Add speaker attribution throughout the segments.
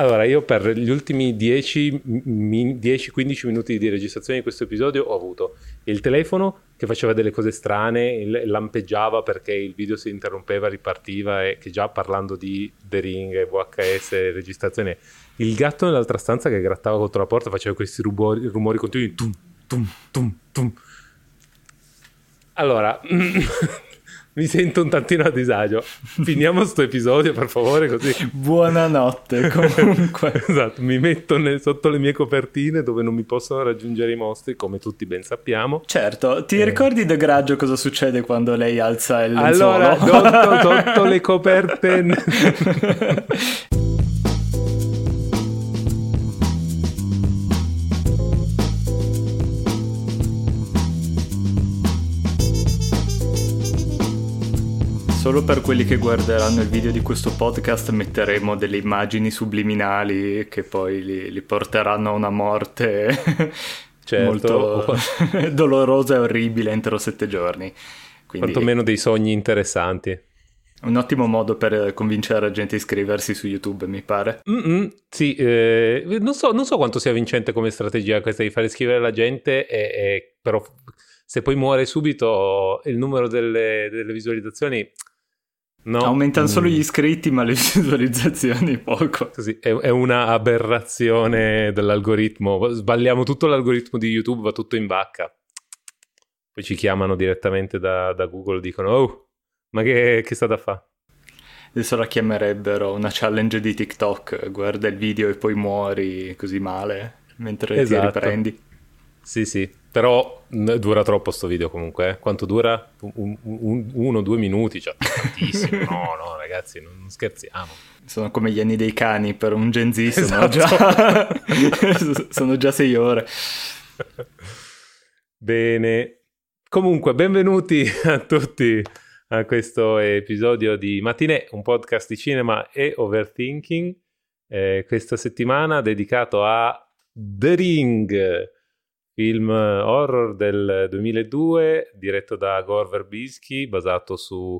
Speaker 1: Allora, io per gli ultimi 10-15 minuti di registrazione di questo episodio ho avuto il telefono che faceva delle cose strane, lampeggiava perché il video si interrompeva, ripartiva e che già parlando di The Ring, VHS, registrazione, il gatto nell'altra stanza che grattava contro la porta faceva questi rumori, rumori continui, tum, tum, tum, tum. Allora... mi sento un tantino a disagio. Finiamo questo episodio, per favore, così.
Speaker 2: Buonanotte, comunque.
Speaker 1: esatto, mi metto nel, sotto le mie copertine dove non mi possono raggiungere i mostri, come tutti ben sappiamo.
Speaker 2: Certo, ti eh. ricordi The Graggio cosa succede quando lei alza il lenzuolo?
Speaker 1: Allora, sotto, sotto le coperte...
Speaker 2: Solo per quelli che guarderanno il video di questo podcast metteremo delle immagini subliminali che poi li, li porteranno a una morte certo. molto dolorosa e orribile entro sette giorni.
Speaker 1: Quindi... Quantomeno dei sogni interessanti.
Speaker 2: Un ottimo modo per convincere la gente a iscriversi su YouTube, mi pare.
Speaker 1: Mm-mm, sì, eh, non, so, non, so, quanto sia vincente come strategia questa di fare iscrivere la gente, e, e, però se poi muore subito il numero delle, delle visualizzazioni
Speaker 2: No. Aumentano solo gli mm. iscritti, ma le visualizzazioni poco.
Speaker 1: Così, è, è una aberrazione dell'algoritmo. Sbagliamo tutto l'algoritmo di YouTube, va tutto in vacca. Poi ci chiamano direttamente da, da Google e dicono: Oh, ma che, che sta fare?
Speaker 2: Adesso la chiamerebbero una challenge di TikTok. Guarda il video e poi muori così male mentre esatto. ti riprendi.
Speaker 1: Sì, sì. Però dura troppo sto video comunque. Eh? Quanto dura? Un, un, uno due minuti? Cioè, tantissimo. no, no, ragazzi, non, non, scherziamo.
Speaker 2: Sono come gli anni dei cani per un Gen Z. Sono, esatto. già... sono già sei ore.
Speaker 1: Bene. Comunque, benvenuti a tutti a questo episodio di Matinè, un podcast di cinema e overthinking. Eh, questa settimana dedicato a The Ring film horror del 2002 diretto da Gore Verbinski basato su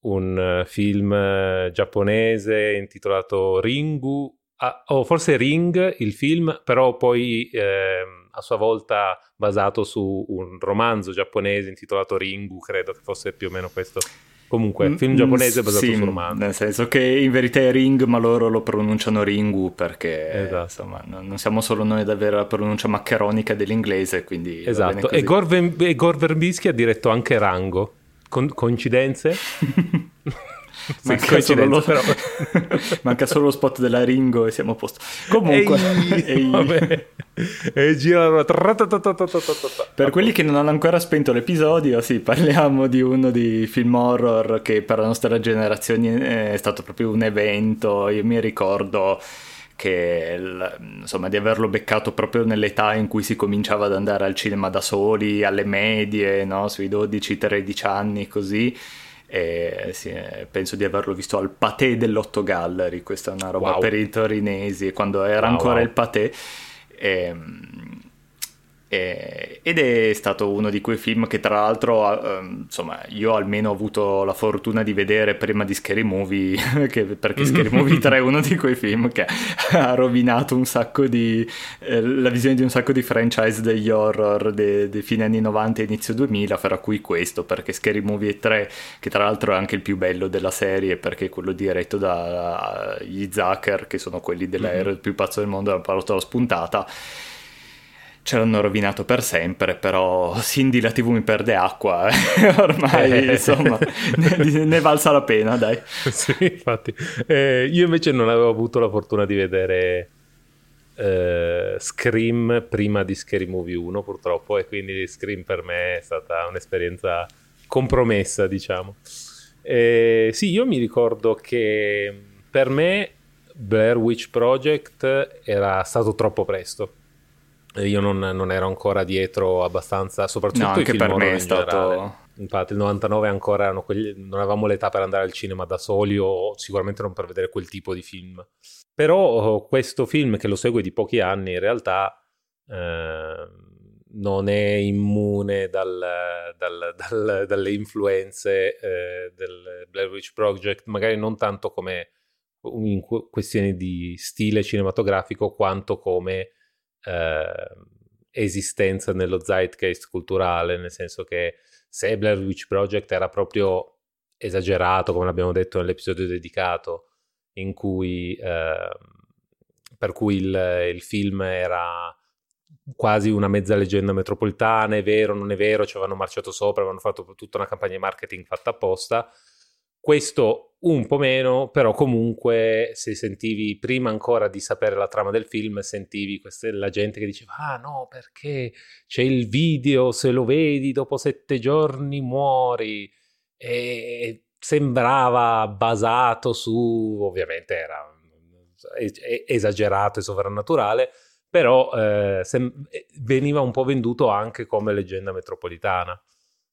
Speaker 1: un eh, film eh, giapponese intitolato Ringu. Ah, o oh, forse Ring il film però poi eh, a sua volta basato su un romanzo giapponese intitolato Ringu credo che fosse più o meno questo Comunque, mm, film giapponese basato sì, su romanzo.
Speaker 2: Nel senso che in verità è Ring, ma loro lo pronunciano Ringu perché esatto. insomma, non siamo solo noi ad avere la pronuncia maccheronica dell'inglese, quindi
Speaker 1: Esatto. E Gore, Gore Verbinski ha diretto anche Rango. Con- coincidenze?
Speaker 2: Manca solo, lo... però... Manca solo lo spot della Ringo e siamo a posto. Comunque,
Speaker 1: ehi, ehi. e girano.
Speaker 2: Per quelli che non hanno ancora spento l'episodio, sì, parliamo di uno dei film horror che per la nostra generazione è stato proprio un evento. Io mi ricordo che insomma di averlo beccato proprio nell'età in cui si cominciava ad andare al cinema da soli, alle medie, no? sui 12-13 anni così e sì, penso di averlo visto al Pathé dell'Otto Gallery, questa è una roba wow. per i torinesi, quando era wow, ancora wow. il Pathé. E, ehm, e, ed è stato uno di quei film che tra l'altro eh, insomma io almeno ho avuto la fortuna di vedere prima di Scary Movie che, perché Scary Movie 3 è uno di quei film che ha rovinato un sacco di eh, la visione di un sacco di franchise degli horror dei de fine anni 90 e inizio 2000 fra cui questo perché Scary Movie 3 che tra l'altro è anche il più bello della serie perché è quello diretto dagli Zucker che sono quelli dell'aereo mm-hmm. più pazzo del mondo della pallottola spuntata ce l'hanno rovinato per sempre, però Cindy la TV mi perde acqua, eh. ormai eh. insomma ne, ne, valsa la pena, dai.
Speaker 1: sì, infatti. Eh, io invece non avevo avuto la fortuna di vedere eh, Scream prima di Scary Movie 1 purtroppo e quindi Scream per me è stata un'esperienza compromessa, diciamo. Eh, sì, io mi ricordo che per me Blair Witch Project era stato troppo presto io non, non, ero ancora dietro abbastanza, soprattutto no,
Speaker 2: anche per me è
Speaker 1: stato... Infatti il 99 ancora erano quelli, non avevamo l'età per andare al cinema da soli o sicuramente non per vedere quel tipo di film. Però oh, questo film che lo segue di pochi anni in realtà eh, non è immune dal, dal, dal, dalle influenze eh, del Blair Witch Project, magari non tanto come in questioni di stile cinematografico quanto come eh, esistenza nello zeitgeist culturale, nel senso che se Blair Witch Project era proprio esagerato, come abbiamo detto nell'episodio dedicato, in cui, eh, per cui il, il, film era quasi una mezza leggenda metropolitana, è vero, non è vero, ci avevano marciato sopra, avevano fatto tutta una campagna di marketing fatta apposta. Questo un po' meno, però comunque se sentivi prima ancora di sapere la trama del film, sentivi queste, la gente che diceva ah no perché c'è il video, se lo vedi dopo sette giorni muori. E sembrava basato su, ovviamente era esagerato e sovrannaturale, però eh, sem- veniva un po' venduto anche come leggenda metropolitana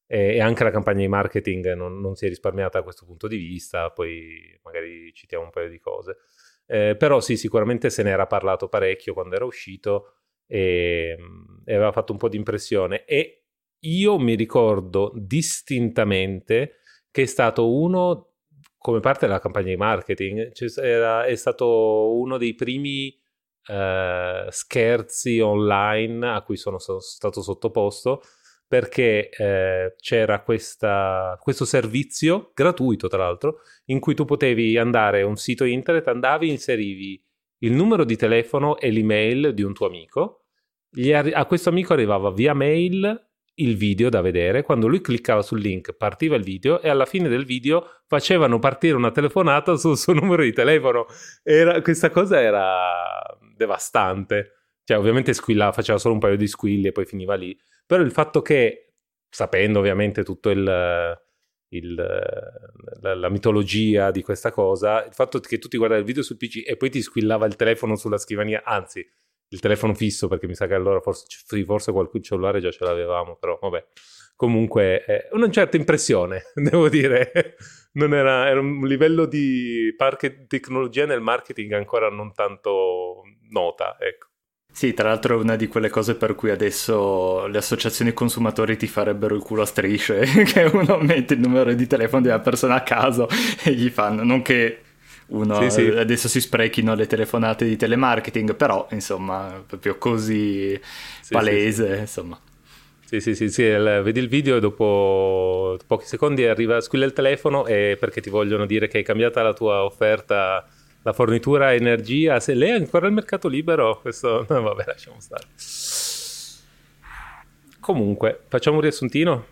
Speaker 1: e, anche la campagna di marketing non, non, si è risparmiata da questo punto di vista, poi magari citiamo un paio di cose. Eh, però sì, sicuramente se ne era parlato parecchio quando era uscito e, e aveva fatto un po' di impressione e io mi ricordo distintamente che è stato uno, come parte della campagna di marketing, cioè era, è stato uno dei primi eh, scherzi online a cui sono stato sottoposto perché eh, c'era questa, questo servizio gratuito tra l'altro in cui tu potevi andare a un sito internet, andavi, inserivi il numero di telefono e l'email di un tuo amico, arri- a questo amico arrivava via mail il video da vedere, quando lui cliccava sul link partiva il video e alla fine del video facevano partire una telefonata sul suo numero di telefono. Era, questa cosa era devastante. Cioè ovviamente squillava, faceva solo un paio di squilli e poi finiva lì però il fatto che, sapendo ovviamente tutto il, il, la, la, mitologia di questa cosa, il fatto che tu ti guardavi il video sul PC e poi ti squillava il telefono sulla scrivania, anzi il telefono fisso perché mi sa che allora forse, forse qualche cellulare già ce l'avevamo, però vabbè. Comunque, eh, una certa impressione, devo dire. Non era, era un livello di parche, tecnologia nel marketing ancora non tanto nota, ecco.
Speaker 2: Sì, tra l'altro è una di quelle cose per cui adesso le associazioni consumatori ti farebbero il culo a strisce, che uno mette il numero di telefono di una persona a caso e gli fanno, non che uno sì, sì. adesso si sprechino le telefonate di telemarketing, però insomma, proprio così sì, palese, insomma.
Speaker 1: Sì, sì, sì, sì vedi il video e dopo pochi secondi arriva, squilla il telefono e perché ti vogliono dire che hai cambiata la tua offerta la fornitura energia, se lei è ancora al mercato libero, questo no, vabbè, lasciamo stare. Comunque, facciamo un riassuntino.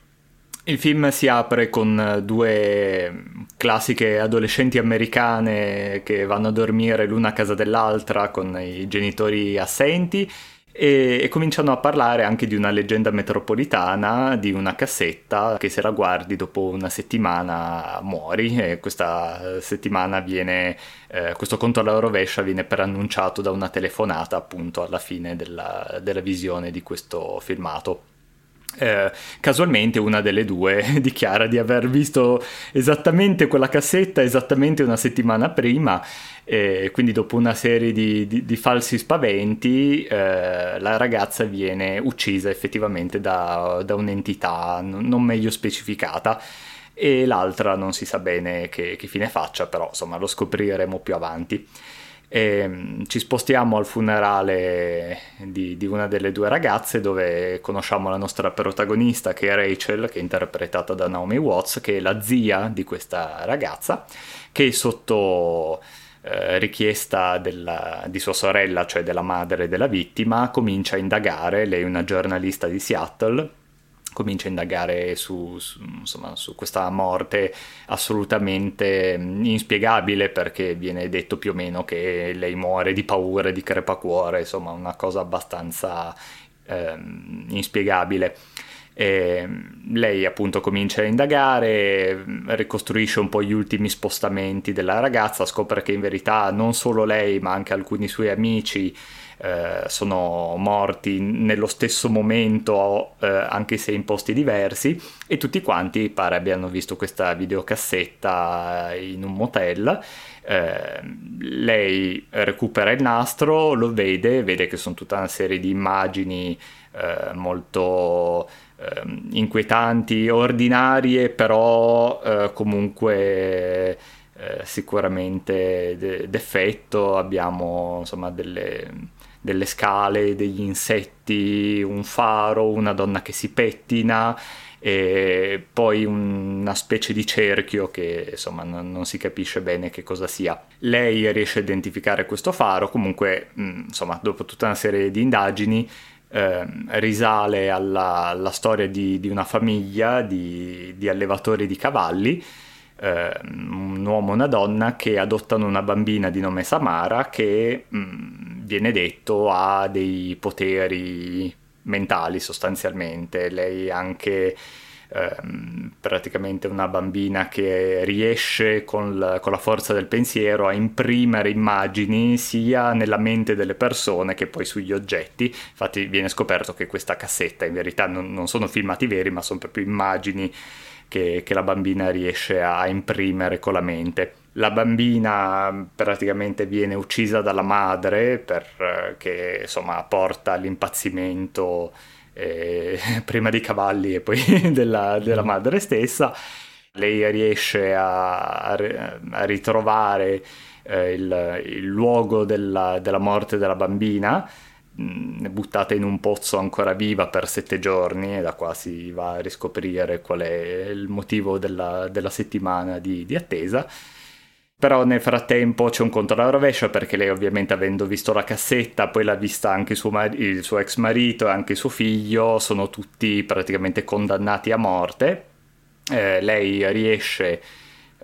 Speaker 2: Il film si apre con due classiche adolescenti americane che vanno a dormire l'una a casa dell'altra con i genitori assenti e, e, cominciano a parlare anche di una leggenda metropolitana, di una cassetta che se la guardi dopo una settimana muori e questa settimana viene, eh, questo conto alla rovescia viene preannunciato da una telefonata appunto alla fine della, della visione di questo filmato. Eh, casualmente una delle due dichiara di aver visto esattamente quella cassetta esattamente una settimana prima e quindi dopo una serie di, di, di falsi spaventi eh, la ragazza viene uccisa effettivamente da, da un'entità non meglio specificata e l'altra non si sa bene che, che fine faccia però insomma lo scopriremo più avanti e, ehm, ci spostiamo al funerale di, di, una delle due ragazze dove conosciamo la nostra protagonista che è Rachel, che è interpretata da Naomi Watts, che è la zia di questa ragazza, che sotto eh, richiesta della, di sua sorella, cioè della madre della vittima, comincia a indagare, lei è una giornalista di Seattle, comincia a indagare su, su, insomma, su, questa morte assolutamente inspiegabile perché viene detto più o meno che lei muore di paura, di crepacuore, insomma una cosa abbastanza eh, inspiegabile. E lei appunto comincia a indagare, ricostruisce un po' gli ultimi spostamenti della ragazza, scopre che in verità non solo lei ma anche alcuni suoi amici eh, sono morti nello stesso momento eh, anche se in posti diversi e tutti quanti pare abbiano visto questa videocassetta in un motel. Eh, lei recupera il nastro, lo vede, vede che sono tutta una serie di immagini eh, molto ehm, inquietanti, ordinarie, però eh, comunque eh, sicuramente de- d'effetto, abbiamo insomma delle, delle scale, degli insetti, un faro, una donna che si pettina e poi una specie di cerchio che insomma non, non, si capisce bene che cosa sia. Lei riesce a identificare questo faro, comunque insomma dopo tutta una serie di indagini eh, risale alla, alla storia di, di, una famiglia di, di allevatori di cavalli eh, un uomo e una donna che adottano una bambina di nome Samara che mh, viene detto ha dei poteri mentali sostanzialmente. Lei anche ehm, praticamente una bambina che riesce con la, con la, forza del pensiero a imprimere immagini sia nella mente delle persone che poi sugli oggetti. Infatti viene scoperto che questa cassetta in verità non, non sono filmati veri ma sono proprio immagini che, che la bambina riesce a imprimere con la mente la bambina praticamente viene uccisa dalla madre perché insomma porta all'impazzimento eh, prima dei cavalli e poi della, della, mm. madre stessa. Lei riesce a, a ritrovare eh, il, il, luogo della, della, morte della bambina, buttata in un pozzo ancora viva per sette giorni e da qua si va a riscoprire qual è il motivo della, della settimana di, di attesa però nel frattempo c'è un conto alla rovescia perché lei ovviamente avendo visto la cassetta, poi l'ha vista anche suo, mar- il suo ex marito e anche suo figlio, sono tutti praticamente condannati a morte. Eh, lei riesce,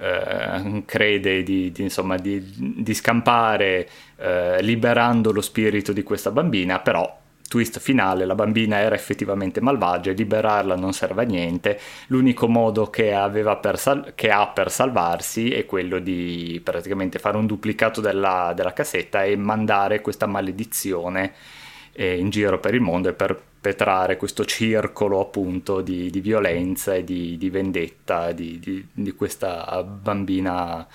Speaker 2: eh, crede di, di, insomma, di, di scampare eh, liberando lo spirito di questa bambina, però twist finale, la bambina era effettivamente malvagia e liberarla non serve a niente, l'unico modo che, sal- che, ha per salvarsi è quello di praticamente fare un duplicato della, della cassetta e mandare questa maledizione eh, in giro per il mondo e perpetrare questo circolo appunto di, di violenza e di, di vendetta di, di, questa bambina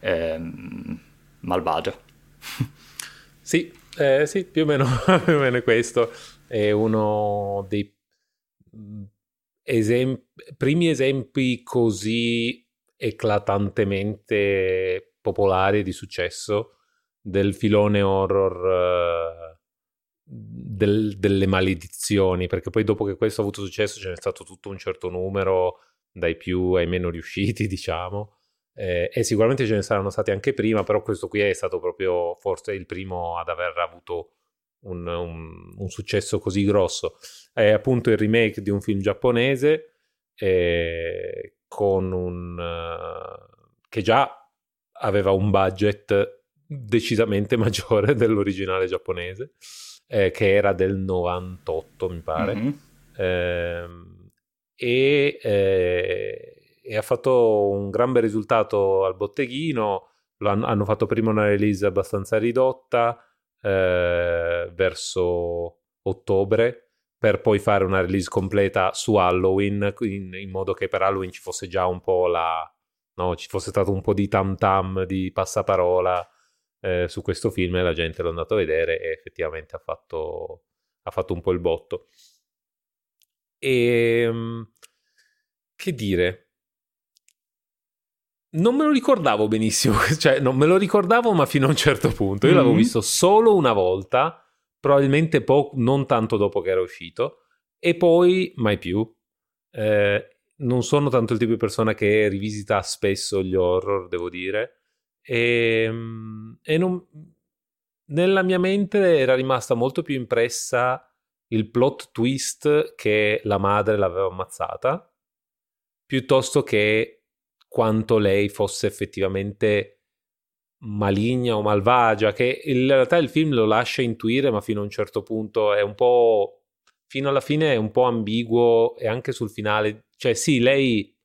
Speaker 2: eh, malvagia.
Speaker 1: Sì, eh, sì, più o, meno, più o meno questo è uno dei mm, esem- primi esempi così eclatantemente popolari di successo del filone horror uh, del, delle maledizioni, perché poi dopo che questo ha avuto successo ce n'è stato tutto un certo numero, dai più ai meno riusciti, diciamo. Eh, e sicuramente ce ne saranno stati anche prima, però questo qui è stato proprio forse il primo ad aver avuto un, un, un successo così grosso. È appunto il remake di un film giapponese eh, con un, uh, che già aveva un budget decisamente maggiore dell'originale giapponese, eh, che era del 98 mi pare. Mm-hmm. Eh, e e ha fatto un gran bel risultato al botteghino. Hanno, hanno fatto prima una release abbastanza ridotta eh, verso ottobre per poi fare una release completa su Halloween in, in, modo che per Halloween ci fosse già un po' la no, ci fosse stato un po' di tam tam di passaparola eh, su questo film e la gente l'ha andato a vedere e effettivamente ha fatto, ha fatto un po' il botto e ehm, che dire non me lo ricordavo benissimo, cioè non me lo ricordavo ma fino a un certo punto. Io mm-hmm. l'avevo visto solo una volta, probabilmente po- non tanto dopo che era uscito, e poi mai più. Eh, non sono tanto il tipo di persona che rivisita spesso gli horror, devo dire, e, ehm, e non, nella mia mente era rimasta molto più impressa il plot twist che la madre l'aveva ammazzata, piuttosto che quanto lei fosse effettivamente maligna o malvagia, che in realtà il film lo lascia intuire, ma fino a un certo punto è un po'... fino alla fine è un po' ambiguo e anche sul finale, cioè sì, lei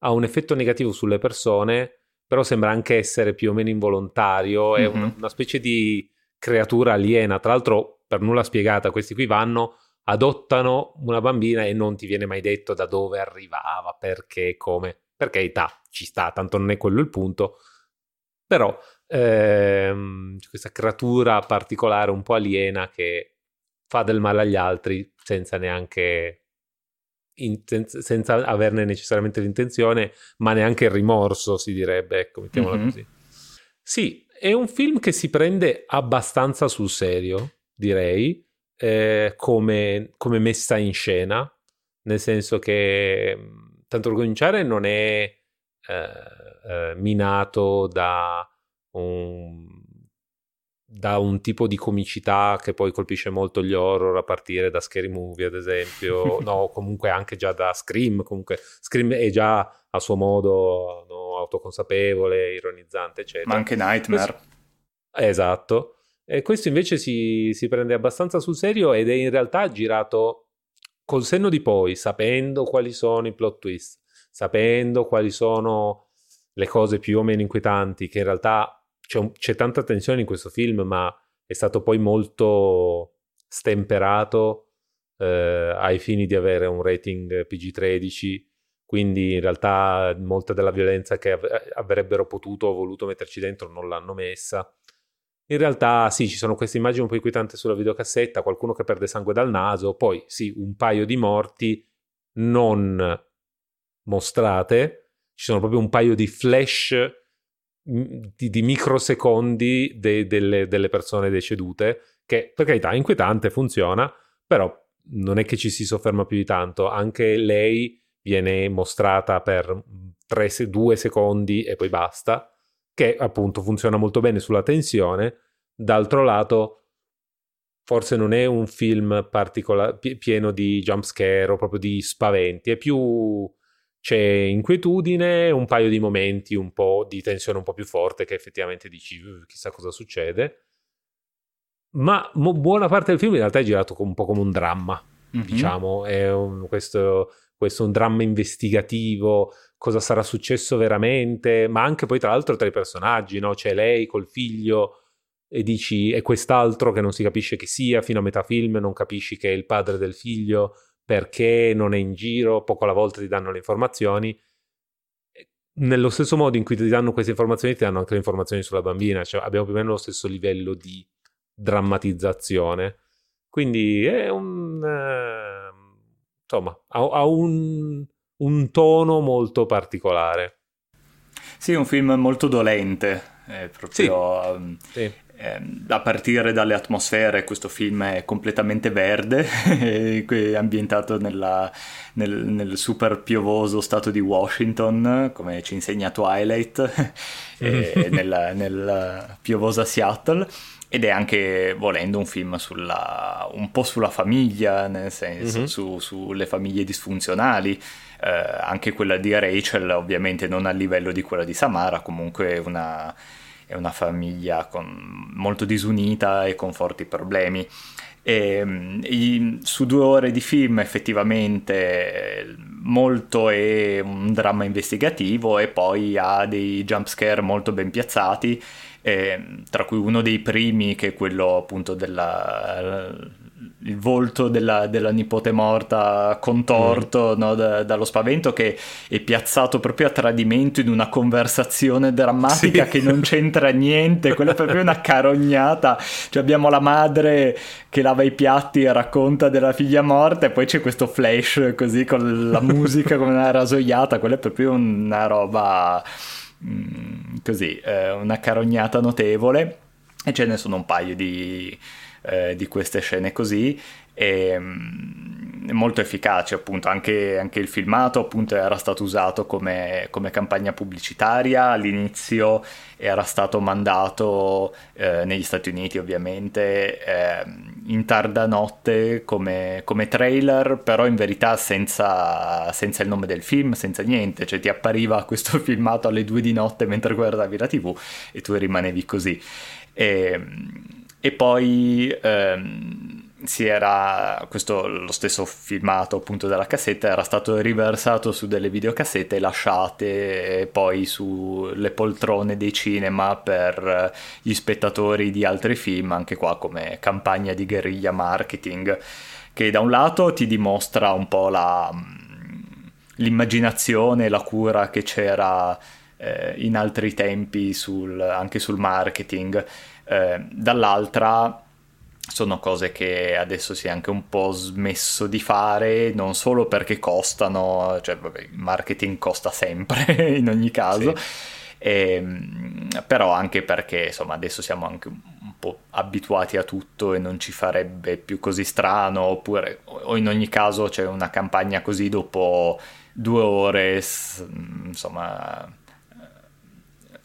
Speaker 1: ha un effetto negativo sulle persone, però sembra anche essere più o meno involontario, è mm-hmm. una, una specie di creatura aliena, tra l'altro per nulla spiegata, questi qui vanno adottano una bambina e non ti viene mai detto da dove arrivava, perché, come. Per carità, ci sta, tanto non è quello il punto. Però ehm, questa creatura particolare, un po' aliena, che fa del male agli altri senza neanche in, senza averne necessariamente l'intenzione, ma neanche il rimorso, si direbbe, ecco, mettiamola mm-hmm. così. Sì, è un film che si prende abbastanza sul serio, direi, eh, come, come, messa in scena, nel senso che, tanto per cominciare, non è eh, eh, minato da un, da un tipo di comicità che poi colpisce molto gli horror a partire da Scary Movie ad esempio, no comunque anche già da Scream, comunque Scream è già a suo modo no, autoconsapevole, ironizzante eccetera.
Speaker 2: Ma anche Nightmare.
Speaker 1: Questo, esatto, e questo invece si, si prende abbastanza sul serio ed è in realtà girato col senno di poi, sapendo quali sono i plot twist, sapendo quali sono le cose più o meno inquietanti che in realtà c'è, c'è tanta tensione in questo film, ma è stato poi molto stemperato eh, ai fini di avere un rating PG-13, quindi in realtà molta della violenza che av- avrebbero potuto o voluto metterci dentro non l'hanno messa. In realtà sì, ci sono queste immagini un po' inquietanti sulla videocassetta, qualcuno che perde sangue dal naso, poi sì, un paio di morti non mostrate, ci sono proprio un paio di flash di, di microsecondi de, delle, delle, persone decedute, che per carità è inquietante, funziona, però non è che ci si sofferma più di tanto. Anche lei viene mostrata per tre, due secondi e poi basta, che appunto funziona molto bene sulla tensione. D'altro lato, forse non è un film particola- pieno di jump scare o proprio di spaventi, è più c'è inquietudine, un paio di momenti un po' di tensione un po' più forte che effettivamente dici chissà cosa succede. Ma mo- buona parte del film in realtà è girato un po' come un dramma, mm-hmm. diciamo, è un, questo, questo è un dramma investigativo, cosa sarà successo veramente, ma anche poi tra l'altro tra i personaggi, no? C'è lei col figlio e dici è quest'altro che non si capisce chi sia, fino a metà film non capisci che è il padre del figlio perché non è in giro, poco alla volta ti danno le informazioni. Nello stesso modo in cui ti danno queste informazioni, ti danno anche le informazioni sulla bambina, cioè abbiamo più o meno lo stesso livello di drammatizzazione. Quindi è un... Eh, insomma, ha, ha un, un, tono molto particolare.
Speaker 2: Sì, è un film molto dolente, è proprio... Sì, um, sì a partire dalle atmosfere questo film è completamente verde, ambientato nella, nel, nel, super piovoso stato di Washington, come ci insegna Twilight, e nella, nella piovosa Seattle ed è anche volendo un film sulla, un po' sulla famiglia, nel senso mm-hmm. su, sulle famiglie disfunzionali. Eh, anche quella di Rachel, ovviamente non a livello di quella di Samara, comunque una, è una famiglia con, molto disunita e con forti problemi. E, i, su due ore di film effettivamente molto è un dramma investigativo e poi ha dei jump scare molto ben piazzati eh, tra cui uno dei primi che è quello appunto della il volto della, della, nipote morta contorto mm. no, da, dallo spavento che è piazzato proprio a tradimento in una conversazione drammatica sì. che non c'entra niente, quella è proprio una carognata. Cioè abbiamo la madre che lava i piatti e racconta della figlia morta e poi c'è questo flash così con la musica come una rasoiata, quella è proprio una roba mm, così, eh, una carognata notevole e ce ne sono un paio di eh, di queste scene così e mm, molto efficace appunto. Anche, anche, il filmato appunto era stato usato come, come campagna pubblicitaria. All'inizio era stato mandato eh, negli Stati Uniti ovviamente eh, in tarda notte come, come, trailer però in verità senza, senza, il nome del film senza niente. Cioè ti appariva questo filmato alle due di notte mentre guardavi la tv e tu rimanevi così. E, e poi ehm, si era questo lo stesso filmato appunto della cassetta era stato riversato su delle videocassette lasciate poi sulle poltrone dei cinema per gli spettatori di altri film anche qua come campagna di guerriglia marketing che da un lato ti dimostra un po' la, l'immaginazione la cura che c'era eh, in altri tempi sul, anche sul marketing eh, dall'altra sono cose che adesso si è anche un po' smesso di fare, non solo perché costano, cioè vabbè, il marketing costa sempre in ogni caso, sì. e, ehm, però anche perché insomma adesso siamo anche un po' abituati a tutto e non ci farebbe più così strano, oppure o in ogni caso c'è una campagna così dopo due ore, insomma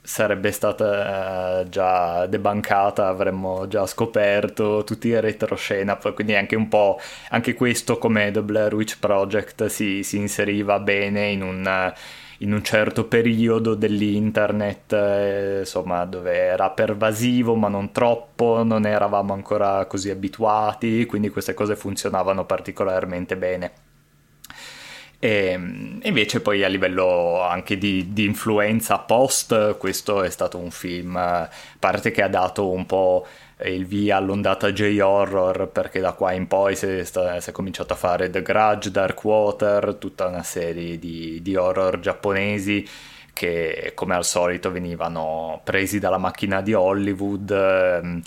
Speaker 2: sarebbe stata eh, già debancata, avremmo già scoperto tutti i retroscena, quindi anche un po' anche questo come The Blair Witch Project si, si inseriva bene in un, in un certo periodo dell'internet, eh, insomma, dove era pervasivo ma non troppo, non eravamo ancora così abituati, quindi queste cose funzionavano particolarmente bene. E invece poi a livello anche di, di, influenza post, questo è stato un film, a parte che ha dato un po' il via all'ondata J-horror, perché da qua in poi si è, si è cominciato a fare The Grudge, Dark Water, tutta una serie di, di horror giapponesi che come al solito venivano presi dalla macchina di Hollywood ehm,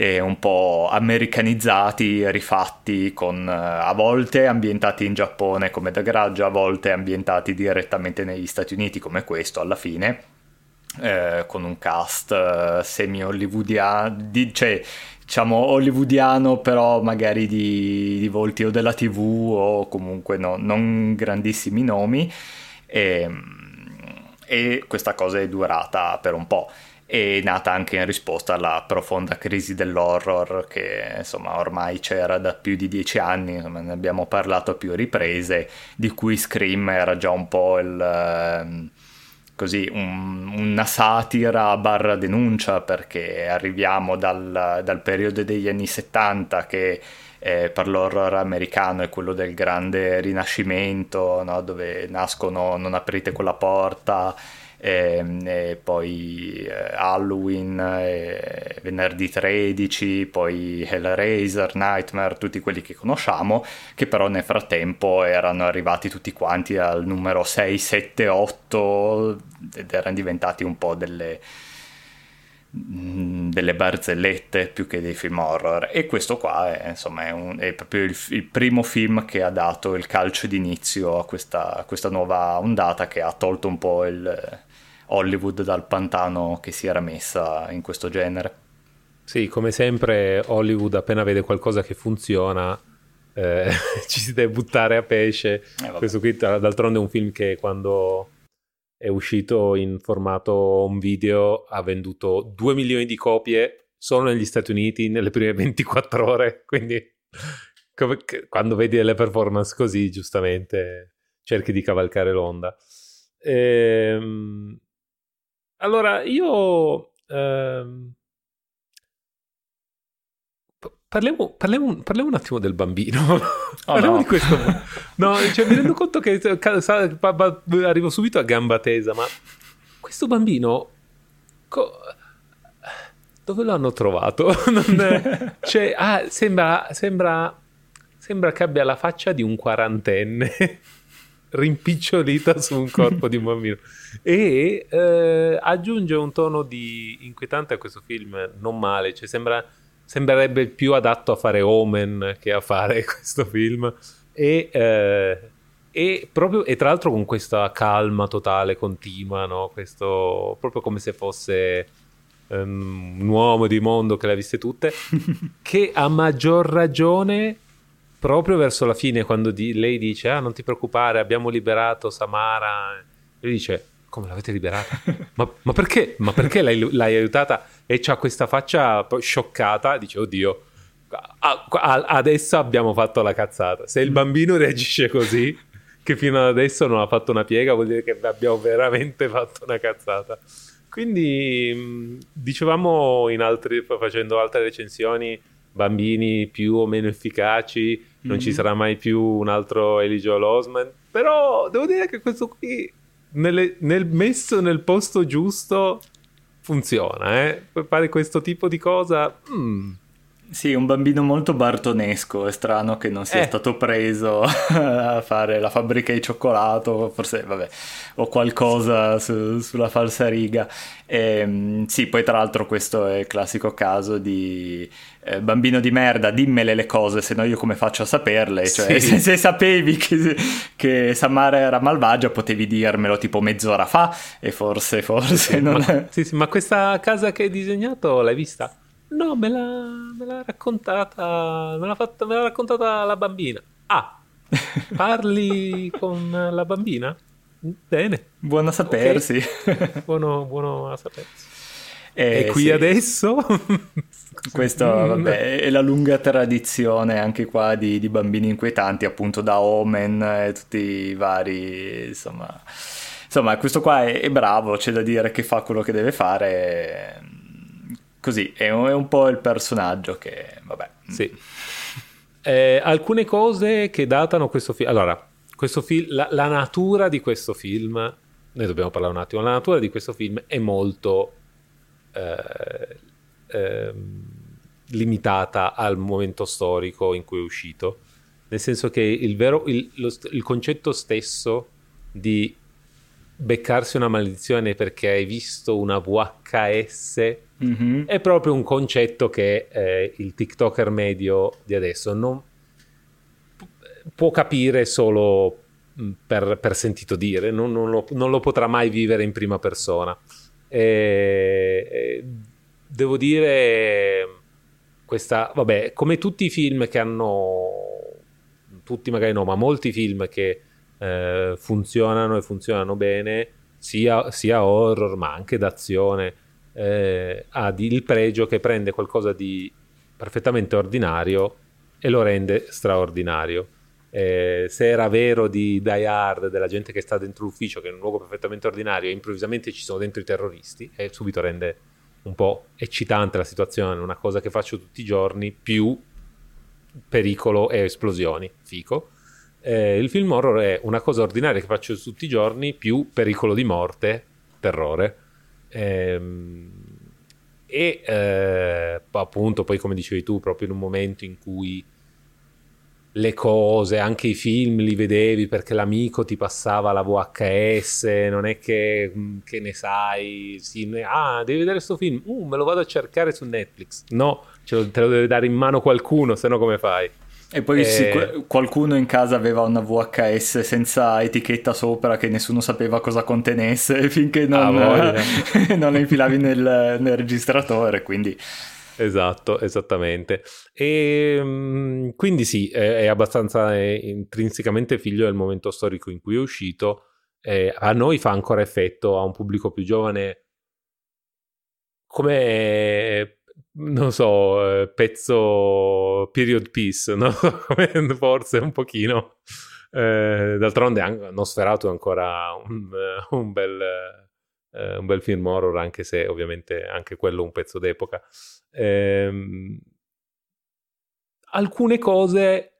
Speaker 2: e un po' americanizzati, rifatti con a volte ambientati in Giappone come The Grudge, a volte ambientati direttamente negli Stati Uniti come questo alla fine. Eh, con un cast eh, semi-hollywoodiano, di, cioè diciamo hollywoodiano però magari di, di, volti o della tv o comunque no, non grandissimi nomi e, e questa cosa è durata per un po' è nata anche in risposta alla profonda crisi dell'horror che insomma ormai c'era da più di dieci anni, insomma, ne abbiamo parlato a più riprese, di cui Scream era già un po' il, ehm, così, un, una satira barra denuncia perché arriviamo dal, dal periodo degli anni 70 che eh, per l'horror americano è quello del grande rinascimento, no? dove nascono Non aprite quella porta, e, ehm, e poi eh, Halloween, e venerdì 13, poi Hellraiser, Nightmare, tutti quelli che conosciamo, che però nel frattempo erano arrivati tutti quanti al numero 6, 7, 8 ed erano diventati un po' delle mm, delle barzellette più che dei film horror. E questo qua è, insomma, è, un, è proprio il, il, primo film che ha dato il calcio d'inizio a questa, a questa nuova ondata che ha tolto un po' il, Hollywood dal pantano che si era messa in questo genere.
Speaker 1: Sì, come sempre Hollywood appena vede qualcosa che funziona eh, ci si deve buttare a pesce. Eh, Questo qui d'altronde è un film che quando è uscito in formato home video ha venduto 2 milioni di copie solo negli Stati Uniti nelle prime 24 ore, quindi come, quando vedi delle performance così giustamente cerchi di cavalcare l'onda. Ehm, allora, io... Ehm... Parliamo, parliamo, parliamo, un attimo del bambino. Oh, parliamo no. di questo. No, cioè, mi rendo conto che arrivo subito a gamba tesa, ma questo bambino co... dove l'hanno trovato? Non... cioè, ah, sembra, sembra, sembra che abbia la faccia di un quarantenne rimpicciolita su un corpo di un bambino e eh, aggiunge un tono di inquietante a questo film non male cioè sembra, sembrerebbe più adatto a fare Omen che a fare questo film e, eh, e, proprio, e tra l'altro con questa calma totale continua no? questo proprio come se fosse um, un uomo di mondo che le ha viste tutte che a maggior ragione proprio verso la fine quando di- lei dice ah non ti preoccupare abbiamo liberato Samara lui dice come l'avete liberata? ma, ma, perché? Ma perché l'hai, l'hai aiutata? E c'ha questa faccia scioccata dice oddio a, a, adesso abbiamo fatto la cazzata se il bambino reagisce così che fino ad adesso non ha fatto una piega vuol dire che abbiamo veramente fatto una cazzata quindi dicevamo in altri, facendo altre recensioni bambini più o meno efficaci, non mm-hmm. ci sarà mai più un altro Elijah Osman. Però devo dire che questo qui, nelle, nel messo nel posto giusto, funziona. Eh? Fare questo tipo di cosa... Mm.
Speaker 2: Sì, un bambino molto bartonesco, è strano che non sia eh. stato preso a fare la fabbrica di cioccolato, forse, vabbè, o qualcosa su, sulla falsariga. E, ehm, sì, poi tra l'altro questo è il classico caso di eh, bambino di merda, dimmele le cose, se no io come faccio a saperle? Cioè, sì. se, se, sapevi che, che, Samara era malvagia potevi dirmelo tipo mezz'ora fa e forse, forse non...
Speaker 1: Ma, sì, sì, ma questa casa che hai disegnato l'hai vista? No, me l'ha, me l'ha raccontata. Me l'ha, fatta, me l'ha raccontata la bambina. Ah, parli con la bambina? Bene.
Speaker 2: Buono a sapersi.
Speaker 1: Okay. Buono, buono a sapersi. Eh, e qui sì. adesso?
Speaker 2: Questo vabbè, è la lunga tradizione anche qua di, di, bambini inquietanti, appunto da Omen e tutti i vari, insomma. Insomma, questo qua è, è bravo, c'è da dire che fa quello che deve fare così, è un, è un po' il personaggio che, vabbè.
Speaker 1: Sì. Eh, alcune cose che datano questo film. Allora, questo film, la, la, natura di questo film, ne dobbiamo parlare un attimo, la natura di questo film è molto eh, eh, limitata al momento storico in cui è uscito. Nel senso che il, vero, il, lo, il concetto stesso di beccarsi una maledizione perché hai visto una VHS mm-hmm. è proprio un concetto che eh, il TikToker medio di adesso non può capire solo mm, per, per sentito dire, non, non, lo, non, lo, potrà mai vivere in prima persona. E, e, devo dire, questa, vabbè, come tutti i film che hanno, tutti magari no, ma molti film che eh, funzionano e funzionano bene, sia, sia horror ma anche d'azione, eh, ha il pregio che prende qualcosa di perfettamente ordinario e lo rende straordinario. Eh, se era vero di Die Hard, della gente che sta dentro l'ufficio, che è un luogo perfettamente ordinario, e improvvisamente ci sono dentro i terroristi, e subito rende un po' eccitante la situazione, una cosa che faccio tutti i giorni, più pericolo e esplosioni, fico eh, il film horror è una cosa ordinaria che faccio tutti i giorni, più pericolo di morte, terrore. Ehm, e eh, appunto, poi come dicevi tu, proprio in un momento in cui le cose, anche i film li vedevi perché l'amico ti passava la VHS, non è che, mm, che ne sai, sì, ah, devi vedere questo film, uh, me lo vado a cercare su Netflix. No, te lo deve dare in mano qualcuno, se no come fai?
Speaker 2: E poi e... Sì, qualcuno in casa aveva una VHS senza etichetta sopra che nessuno sapeva cosa contenesse finché non, ah, non la infilavi nel, nel registratore, quindi...
Speaker 1: Esatto, esattamente. E ehm, quindi sì, è, è abbastanza è intrinsecamente figlio del momento storico in cui è uscito. Eh, a noi fa ancora effetto, a un pubblico più giovane, come non so, eh, pezzo period piece, no? Forse un pochino. Eh, d'altronde Nosferatu è ancora un, eh, un, bel, eh, un, bel, film horror, anche se ovviamente anche quello un pezzo d'epoca. Eh, alcune cose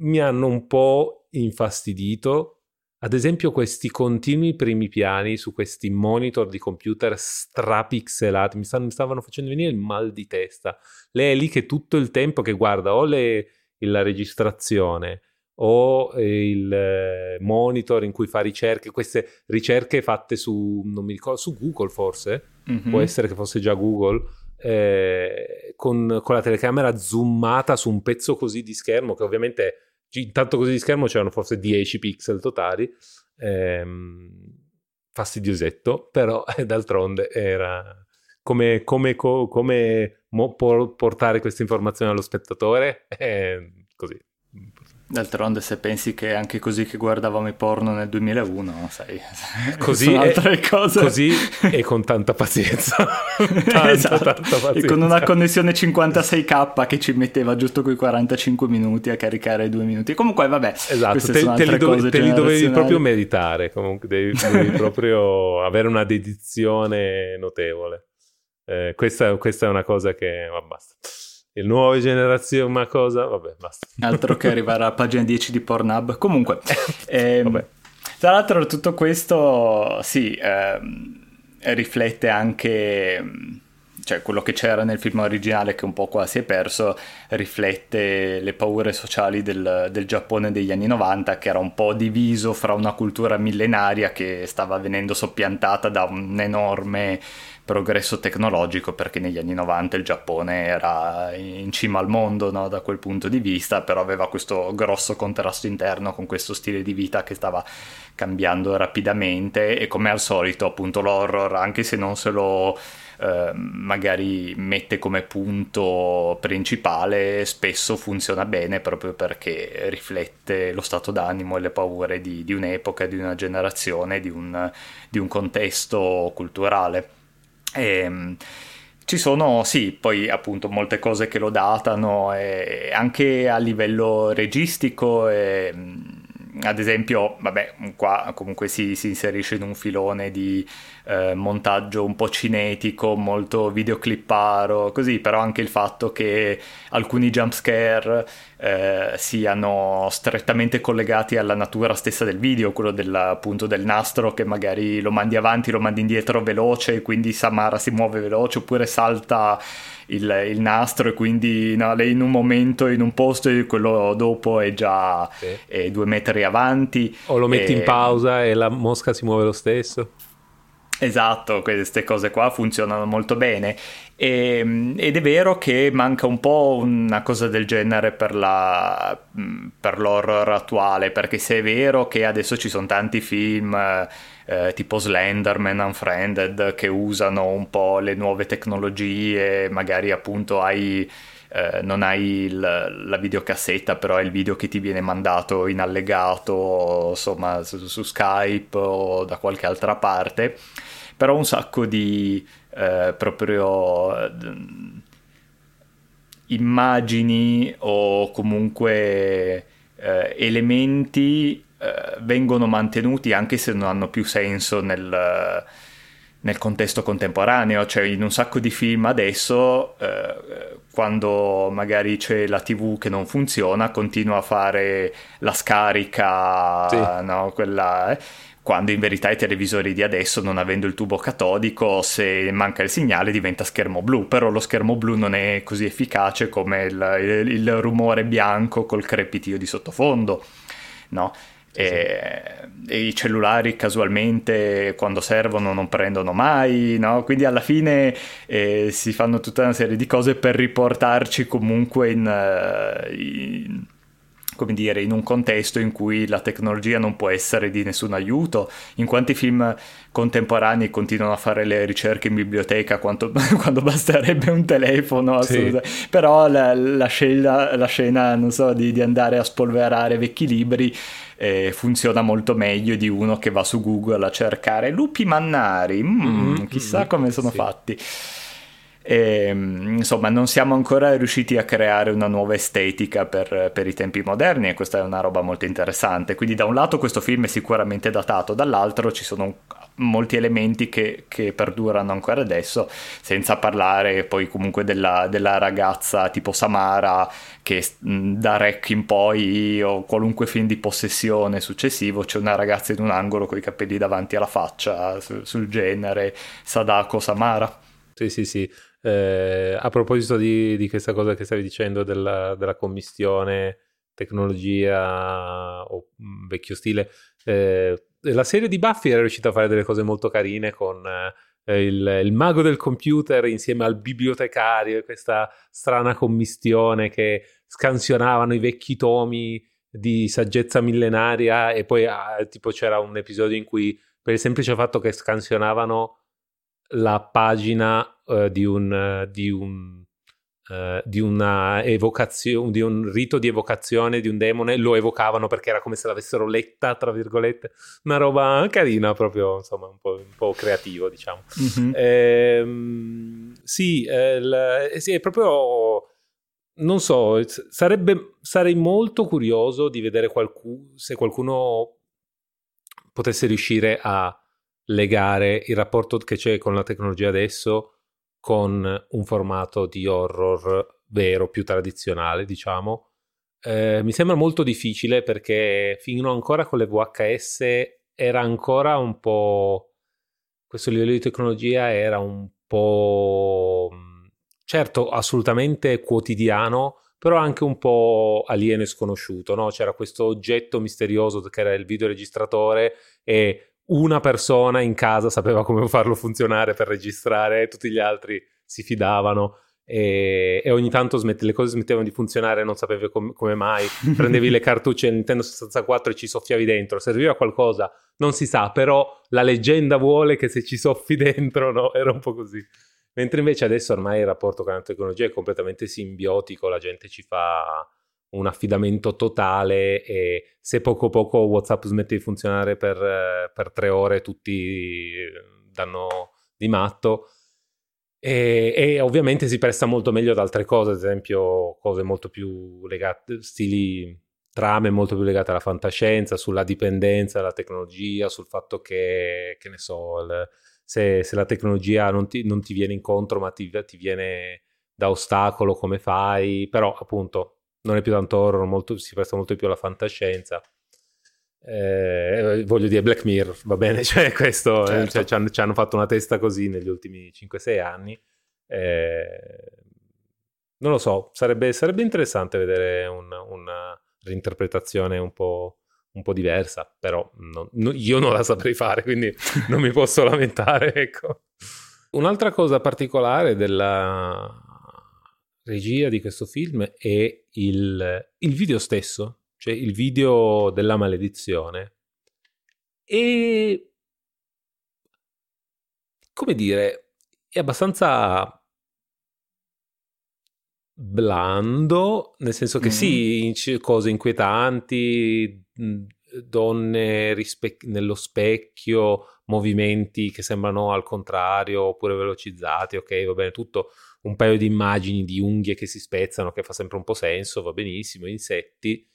Speaker 1: mi hanno un po' infastidito ad esempio questi continui primi piani su questi monitor di computer strapixelati mi, stanno, mi stavano facendo venire il mal di testa. Lei è lì che tutto il tempo che guarda o le, la registrazione o il eh, monitor in cui fa ricerche, queste ricerche fatte su, non mi ricordo, su Google forse, mm-hmm. può essere che fosse già Google, eh, con, con la telecamera zoomata su un pezzo così di schermo che ovviamente intanto così di schermo c'erano forse 10 pixel totali, ehm, fastidiosetto, però eh, d'altronde era come, come, co, come mo, portare questa informazione allo spettatore, eh, così.
Speaker 2: D'altronde se pensi che è anche così che guardavamo i porno nel 2001, sai,
Speaker 1: così, altre cose. così e con tanta pazienza. tanta,
Speaker 2: esatto. tanta pazienza. E con una connessione 56k che ci metteva giusto quei 45 minuti a caricare due minuti. Comunque vabbè,
Speaker 1: esatto, te, te, li dove, te, li dovevi proprio meditare, comunque devi, devi proprio avere una dedizione notevole. Eh, questa, questa, è una cosa che... Ma basta il nuove generazioni, una cosa, vabbè, basta.
Speaker 2: Altro che arrivare alla pagina 10 di Pornhub. Comunque, ehm, tra l'altro tutto questo, sì, ehm, riflette anche cioè quello che c'era nel film originale che un po' qua si è perso, riflette le paure sociali del, del, Giappone degli anni 90 che era un po' diviso fra una cultura millenaria che stava venendo soppiantata da un enorme progresso tecnologico perché negli anni 90 il Giappone era in cima al mondo no? da quel punto di vista, però aveva questo grosso contrasto interno con questo stile di vita che stava cambiando rapidamente e come al solito appunto l'horror anche se non se lo eh, magari mette come punto principale spesso funziona bene proprio perché riflette lo stato d'animo e le paure di, di un'epoca, di una generazione, di un, di un contesto culturale. E, ehm, ci sono, sì, poi appunto molte cose che lo datano, e anche a livello registico. E, ad esempio, vabbè, qua comunque si, si, inserisce in un filone di eh, montaggio un po' cinetico, molto videoclipparo, così, però anche il fatto che alcuni jumpscare eh, siano strettamente collegati alla natura stessa del video, quello del, appunto del nastro che magari lo mandi avanti, lo mandi indietro veloce, quindi Samara si muove veloce, oppure salta il, il nastro e quindi no, lei in un momento in un posto e quello dopo è già sì. è due metri avanti.
Speaker 1: O lo metti e... in pausa e la mosca si muove lo stesso.
Speaker 2: Esatto, queste cose qua funzionano molto bene e, ehm, ed è vero che manca un po' una cosa del genere per, la, per l'horror attuale, perché se è vero che adesso ci sono tanti film eh, tipo Slenderman, Unfriended, che usano un po' le nuove tecnologie, magari appunto hai... Eh, non hai il, la videocassetta, però è il video che ti viene mandato in allegato, insomma, su, su Skype o da qualche altra parte. Però un sacco di eh, proprio eh, immagini o comunque eh, elementi eh, vengono mantenuti anche se non hanno più senso nel, nel contesto contemporaneo, cioè in un sacco di film adesso eh, quando magari c'è la tv che non funziona continua a fare la scarica, sì. no, quella... Eh, quando in verità i televisori di adesso, non avendo il tubo catodico, se manca il segnale diventa schermo blu, però lo schermo blu non è così efficace come il, il, il rumore bianco col crepitio di sottofondo, no? E, e, i cellulari casualmente quando servono non prendono mai, no? quindi alla fine eh, si fanno tutta una serie di cose per riportarci comunque in, uh, in come dire, in un contesto in cui la tecnologia non può essere di nessun aiuto. In quanti film contemporanei continuano a fare le ricerche in biblioteca quanto, quando basterebbe un telefono? Sì. Però la, la, scena, la scena, non so, di, di andare a spolverare vecchi libri eh, funziona molto meglio di uno che va su Google a cercare lupi mannari. Mm, mm-hmm. Chissà come sono sì. fatti. E, ehm, insomma, non siamo ancora riusciti a creare una nuova estetica per, per, i tempi moderni e questa è una roba molto interessante. Quindi, da un lato, questo film è sicuramente datato, dall'altro, ci sono molti elementi che, che perdurano ancora adesso, senza parlare poi comunque della, della ragazza tipo Samara che da Rec in poi o qualunque film di possessione successivo c'è una ragazza in un angolo con i capelli davanti alla faccia sul, sul genere Sadako Samara.
Speaker 1: Sì, sì, sì. Eh, a proposito di, di, questa cosa che stavi dicendo della, della commistione, tecnologia o vecchio stile, eh, la serie di Buffy era riuscita a fare delle cose molto carine con eh, il, il, mago del computer insieme al bibliotecario, questa strana commistione che scansionavano i vecchi tomi di saggezza millenaria e poi ah, tipo c'era un episodio in cui per il semplice fatto che scansionavano la pagina uh, di un, di un Uh, di una evocazione, di un rito di evocazione di un demone, lo evocavano perché era come se l'avessero letta, tra virgolette, una roba carina, proprio insomma un po', un po creativo, diciamo. Mm-hmm. Ehm, sì, eh, l- sì, è proprio. Non so, sarebbe, sarei molto curioso di vedere qualcuno, se qualcuno potesse riuscire a legare il rapporto che c'è con la tecnologia adesso con un formato di horror vero, più tradizionale, diciamo. Eh, mi sembra molto difficile perché fino ancora con le VHS era ancora un po'... questo livello di tecnologia era un po' certo assolutamente quotidiano, però anche un po' alieno e sconosciuto, no? C'era questo oggetto misterioso che era il videoregistratore e una persona in casa sapeva come farlo funzionare per registrare, tutti gli altri si fidavano e, e ogni tanto smette, le cose smettevano di funzionare, non sapevi com- come mai, prendevi le cartucce Nintendo 64 e ci soffiavi dentro, serviva qualcosa, non si sa, però la leggenda vuole che se ci soffi dentro, no? Era un po' così. Mentre invece adesso ormai il rapporto con la tecnologia è completamente simbiotico, la gente ci fa un affidamento totale e se poco poco WhatsApp smette di funzionare per, per tre ore tutti danno di matto e, e, ovviamente si presta molto meglio ad altre cose, ad esempio cose molto più legate, stili trame molto più legate alla fantascienza, sulla dipendenza dalla tecnologia, sul fatto che, che ne so, il, se, se, la tecnologia non ti, non ti, viene incontro ma ti, ti, viene da ostacolo, come fai? Però appunto non è più tanto horror, molto, si presta molto più alla fantascienza eh, voglio dire Black Mirror, va bene, cioè questo, eh, certo. cioè, ci, hanno, ci, hanno, fatto una testa così negli ultimi 5-6 anni. Eh, non lo so, sarebbe, sarebbe interessante vedere un, una reinterpretazione un po', un po diversa, però no, no, io non la saprei fare, quindi non mi posso lamentare. Ecco. Un'altra cosa particolare della regia di questo film è il, il video stesso cioè il video della maledizione. E come dire, è abbastanza blando, nel senso che mm-hmm. sì, cose inquietanti, donne rispe- nello specchio, movimenti che sembrano al contrario oppure velocizzati, ok, va bene, tutto un paio di immagini di unghie che si spezzano che fa sempre un po' senso, va benissimo, insetti,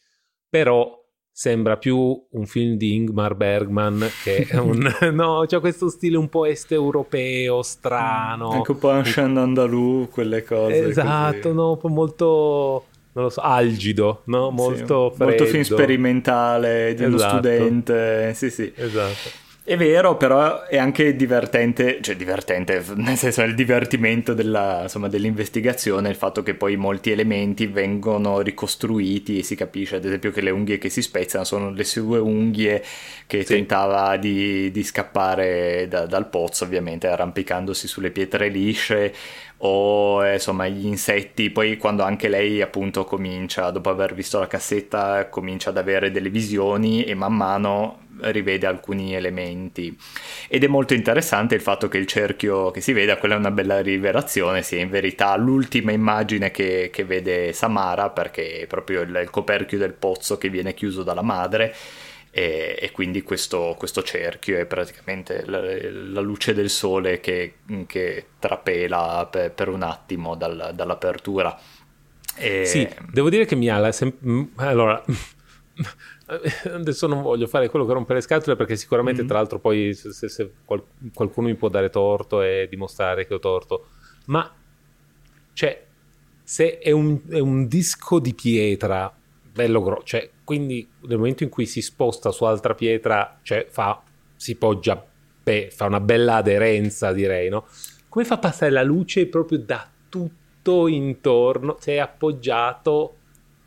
Speaker 1: però sembra più un film di Ingmar Bergman che un... no, c'è questo stile un po' est europeo, strano.
Speaker 2: Anche un po' Ancient Andalou, quelle cose.
Speaker 1: Esatto, così. no, molto... Non lo so, algido, no? Molto sì,
Speaker 2: Molto film sperimentale di esatto. uno studente, sì sì.
Speaker 1: Esatto.
Speaker 2: È vero, però è anche divertente, cioè divertente, nel senso è il divertimento della, insomma, dell'investigazione, il fatto che poi molti elementi vengono ricostruiti e si capisce ad esempio che le unghie che si spezzano sono le sue unghie che sì. tentava di, di scappare da, dal pozzo ovviamente arrampicandosi sulle pietre lisce o eh, insomma gli insetti, poi quando anche lei appunto comincia, dopo aver visto la cassetta, comincia ad avere delle visioni e man mano rivede alcuni elementi ed è molto interessante il fatto che il cerchio che si vede, quella è una bella rivelazione, sia in verità l'ultima immagine che, che vede Samara perché è proprio il, il coperchio del pozzo che viene chiuso dalla madre e, e, quindi questo, questo, cerchio è praticamente la, la luce del sole che, che trapela per, per, un attimo dal, dall'apertura.
Speaker 1: E... Sì, devo dire che mi ha... Sem- allora, adesso non voglio fare quello che rompe le scatole perché sicuramente mm-hmm. tra l'altro poi se, se qual- qualcuno mi può dare torto e dimostrare che ho torto, ma cioè se è un, è un disco di pietra bello grosso, cioè quindi nel momento in cui si sposta su altra pietra, cioè fa, si poggia, beh, fa una bella aderenza direi, no? Come fa a passare la luce proprio da tutto intorno, se è appoggiato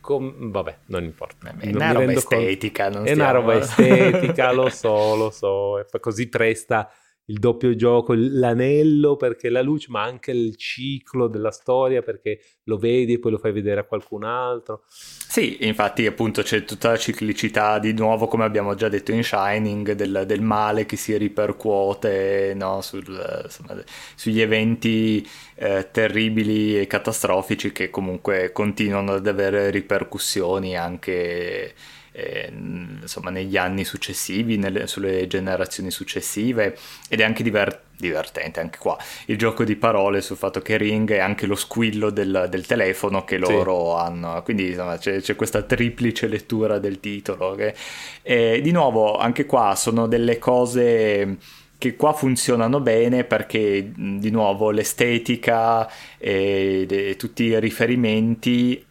Speaker 1: Com- vabbè, non importa.
Speaker 2: È una roba estetica.
Speaker 1: È una roba estetica, lo so, lo so. Così presta il doppio gioco, l'anello perché la luce, ma anche il ciclo della storia perché lo vedi e poi lo fai vedere a qualcun altro.
Speaker 2: Sì, infatti appunto c'è tutta la ciclicità di nuovo, come abbiamo già detto in Shining, del, del male che si ripercuote no, sul, insomma, sugli eventi eh, terribili e catastrofici che comunque continuano ad avere ripercussioni anche eh, insomma, negli anni successivi, nelle, sulle generazioni successive ed è anche diver- divertente anche qua il gioco di parole sul fatto che Ring è anche lo squillo del, del telefono che loro sì. hanno, quindi insomma, c'è, c'è, questa triplice lettura del titolo. Che, e, di nuovo, anche qua sono delle cose che qua funzionano bene perché di nuovo l'estetica e, e tutti i riferimenti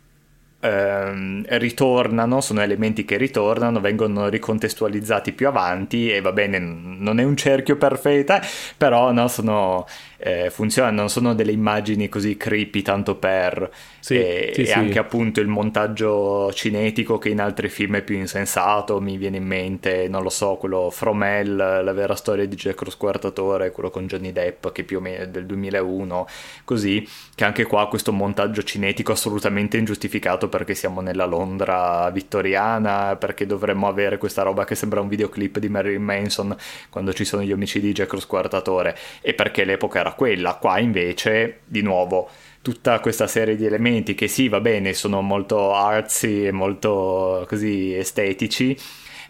Speaker 2: ehm, ritornano, sono elementi che ritornano, vengono ricontestualizzati più avanti e va bene, non è un cerchio perfetto, però no, sono, eh, funzionano, non sono delle immagini così creepy tanto per... Sì, e, sì, e sì. anche appunto il montaggio cinetico che in altri film è più insensato, mi viene in mente, non lo so, quello Fromel, la vera storia di Jack lo Squartatore, quello con Johnny Depp che più o meno è del 2001, così, che anche qua questo montaggio cinetico assolutamente ingiustificato perché siamo nella Londra vittoriana, perché dovremmo avere questa roba che sembra un videoclip di Marilyn Manson quando ci sono gli omicidi di Jack lo Squartatore e perché l'epoca era quella, qua invece, di nuovo tutta questa serie di elementi che sì, va bene, sono molto artsy e molto così estetici,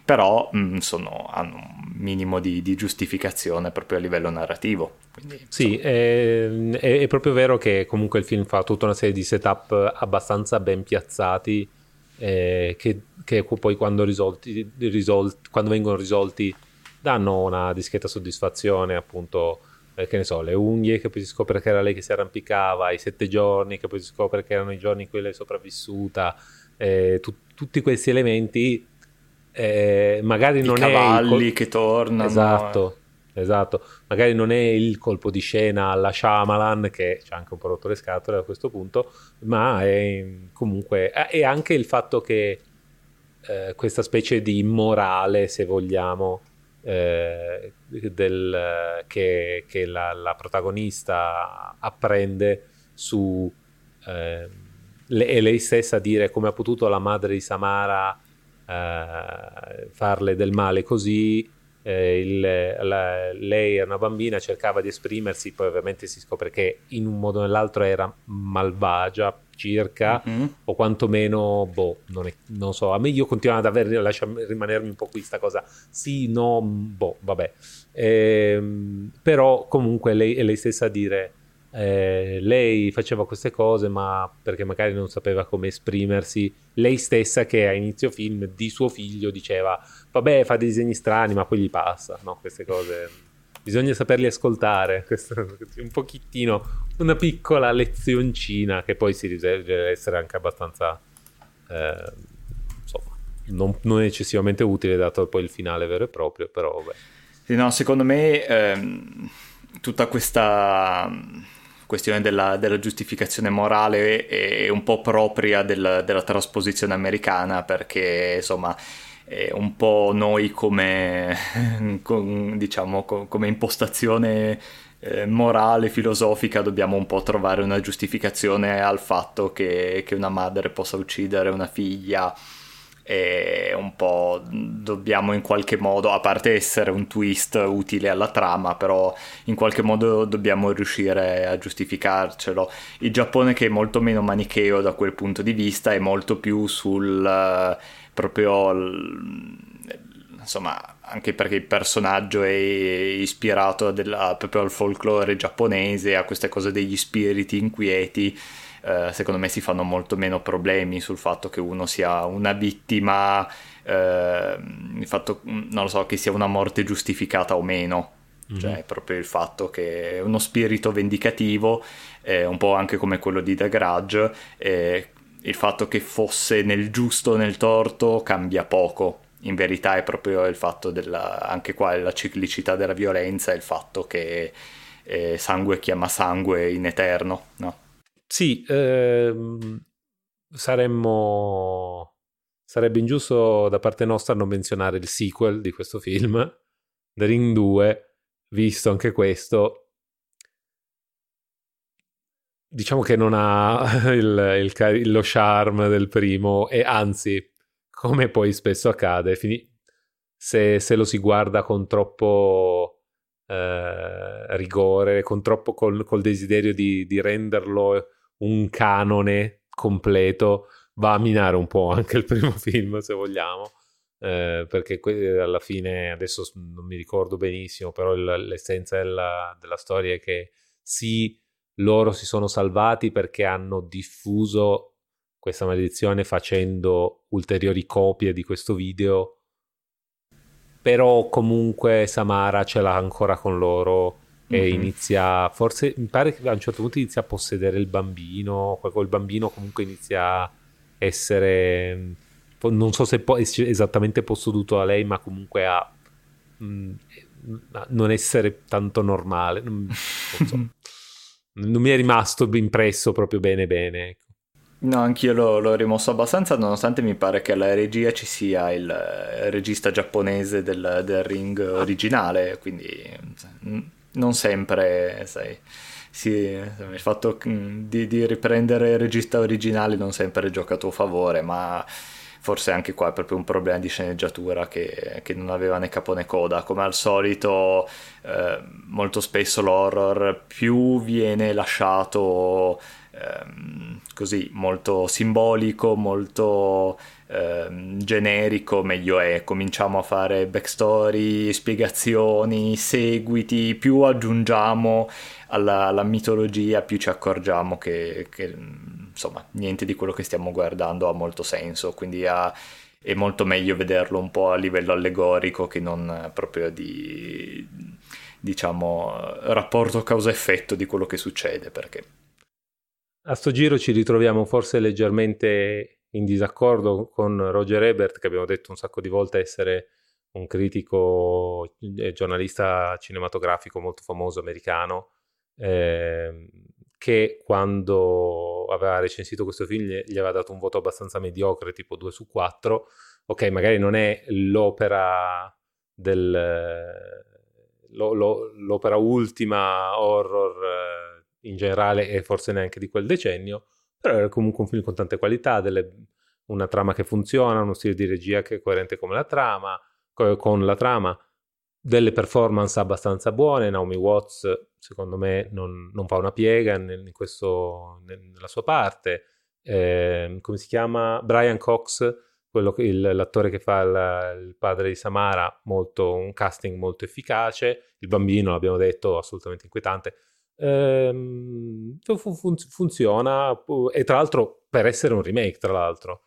Speaker 2: però mh, mm, sono, hanno un minimo di, di, giustificazione proprio a livello narrativo. Quindi,
Speaker 1: sì, è, è, proprio vero che comunque il film fa tutta una serie di setup abbastanza ben piazzati eh, che, che, poi quando, risolti, risolti, quando vengono risolti danno una discreta soddisfazione appunto eh, che ne so, le unghie che poi si scopre che era lei che si arrampicava, i sette giorni che poi si scopre che erano i giorni in cui lei è sopravvissuta, eh, tu, tutti questi elementi eh, magari
Speaker 2: I
Speaker 1: non
Speaker 2: è... I cavalli col... che tornano.
Speaker 1: Esatto, esatto. Magari non è il colpo di scena alla Shyamalan che ci ha anche un po' rotto le scatole a questo punto, ma è comunque... è anche il fatto che eh, questa specie di morale, se vogliamo, eh, del, che, che la, la, protagonista apprende su eh, le, lei stessa dire come ha potuto la madre di Samara eh, farle del male così eh, il, la, lei è una bambina cercava di esprimersi poi ovviamente si scopre che in un modo o nell'altro era malvagia circa, mm-hmm. o quantomeno, boh, non, è, non, so, a me io continuo ad aver, lasciare rimanermi un po' questa cosa, sì, no, boh, vabbè, ehm, però comunque lei è lei stessa a dire, eh, lei faceva queste cose ma perché magari non sapeva come esprimersi, lei stessa che a inizio film di suo figlio diceva, vabbè, fa dei disegni strani ma poi gli passa, no, queste cose bisogna saperli ascoltare, questo un pochettino, una piccola lezioncina che poi si riserva essere anche abbastanza, eh, insomma, non, non, eccessivamente utile dato poi il finale vero e proprio, però vabbè.
Speaker 2: Sì, no, secondo me ehm, tutta questa questione della, della, giustificazione morale è un po' propria del, della trasposizione americana perché insomma eh, un po' noi come, con, diciamo, come impostazione eh, morale, filosofica, dobbiamo un po' trovare una giustificazione al fatto che, che una madre possa uccidere una figlia e un po' dobbiamo in qualche modo, a parte essere un twist utile alla trama, però in qualche modo dobbiamo riuscire a giustificarcelo. Il Giappone che è molto meno manicheo da quel punto di vista è molto più sul proprio insomma anche perché il personaggio è ispirato della, proprio al folklore giapponese a queste cose degli spiriti inquieti eh, secondo me si fanno molto meno problemi sul fatto che uno sia una vittima eh, il fatto non lo so che sia una morte giustificata o meno mm-hmm. cioè proprio il fatto che è uno spirito vendicativo eh, un po' anche come quello di The Grudge il fatto che fosse nel giusto o nel torto cambia poco. In verità è proprio il fatto della, anche qua la ciclicità della violenza il fatto che eh, sangue chiama sangue in eterno, no?
Speaker 1: Sì, ehm, saremmo... Sarebbe ingiusto da parte nostra non menzionare il sequel di questo film, The Ring 2, visto anche questo, diciamo che non ha il, il, lo charme del primo e anzi, come poi spesso accade, fini- se, se, lo si guarda con troppo eh, rigore, con troppo col, col desiderio di, di, renderlo un canone completo, va a minare un po' anche il primo film, se vogliamo. Eh, perché que- alla fine adesso non mi ricordo benissimo, però il, l'essenza della, della storia è che si loro si sono salvati perché hanno diffuso questa maledizione facendo ulteriori copie di questo video. Però comunque Samara ce l'ha ancora con loro e mm-hmm. inizia, forse mi pare che a un certo punto inizia a possedere il bambino, il bambino comunque inizia essere, non so se po- esattamente posseduto da lei, ma comunque a mh, mm, non essere tanto normale. Non, so. non, mi è rimasto impresso proprio bene bene. Ecco.
Speaker 2: No, anch'io l'ho, l'ho, rimosso abbastanza, nonostante mi pare che alla regia ci sia il, il regista giapponese del, del, ring originale, quindi non sempre, sai, sì, il fatto di, di, riprendere il regista originale non sempre gioca a tuo favore, ma forse anche qua è proprio un problema di sceneggiatura che, che non aveva né capo né coda. Come al solito, eh, molto spesso l'horror più viene lasciato ehm, così molto simbolico, molto ehm, generico, meglio è. Cominciamo a fare backstory, spiegazioni, seguiti, più aggiungiamo alla, alla mitologia, più ci accorgiamo che, che, insomma niente di quello che stiamo guardando ha molto senso, quindi ha, è molto meglio vederlo un po' a livello allegorico che non proprio di diciamo rapporto causa-effetto di quello che succede perché
Speaker 1: a sto giro ci ritroviamo forse leggermente in disaccordo con Roger Ebert, che abbiamo detto un sacco di volte essere un critico e giornalista cinematografico molto famoso americano, eh, che quando aveva recensito questo film gli, aveva dato un voto abbastanza mediocre, tipo 2 su 4. Ok, magari non è l'opera del... Lo, lo, l'opera ultima horror eh, in generale e forse neanche di quel decennio, però era comunque un film con tante qualità, delle, una trama che funziona, uno stile di regia che è coerente come la trama, con la trama, delle performance abbastanza buone, Naomi Watts secondo me non, non fa una piega in questo, nella sua parte, eh, come si chiama? Brian Cox, quello, il, l'attore che fa il, il, padre di Samara, molto, un casting molto efficace, il bambino l'abbiamo detto assolutamente inquietante, ehm, fun- funziona e tra l'altro per essere un remake tra l'altro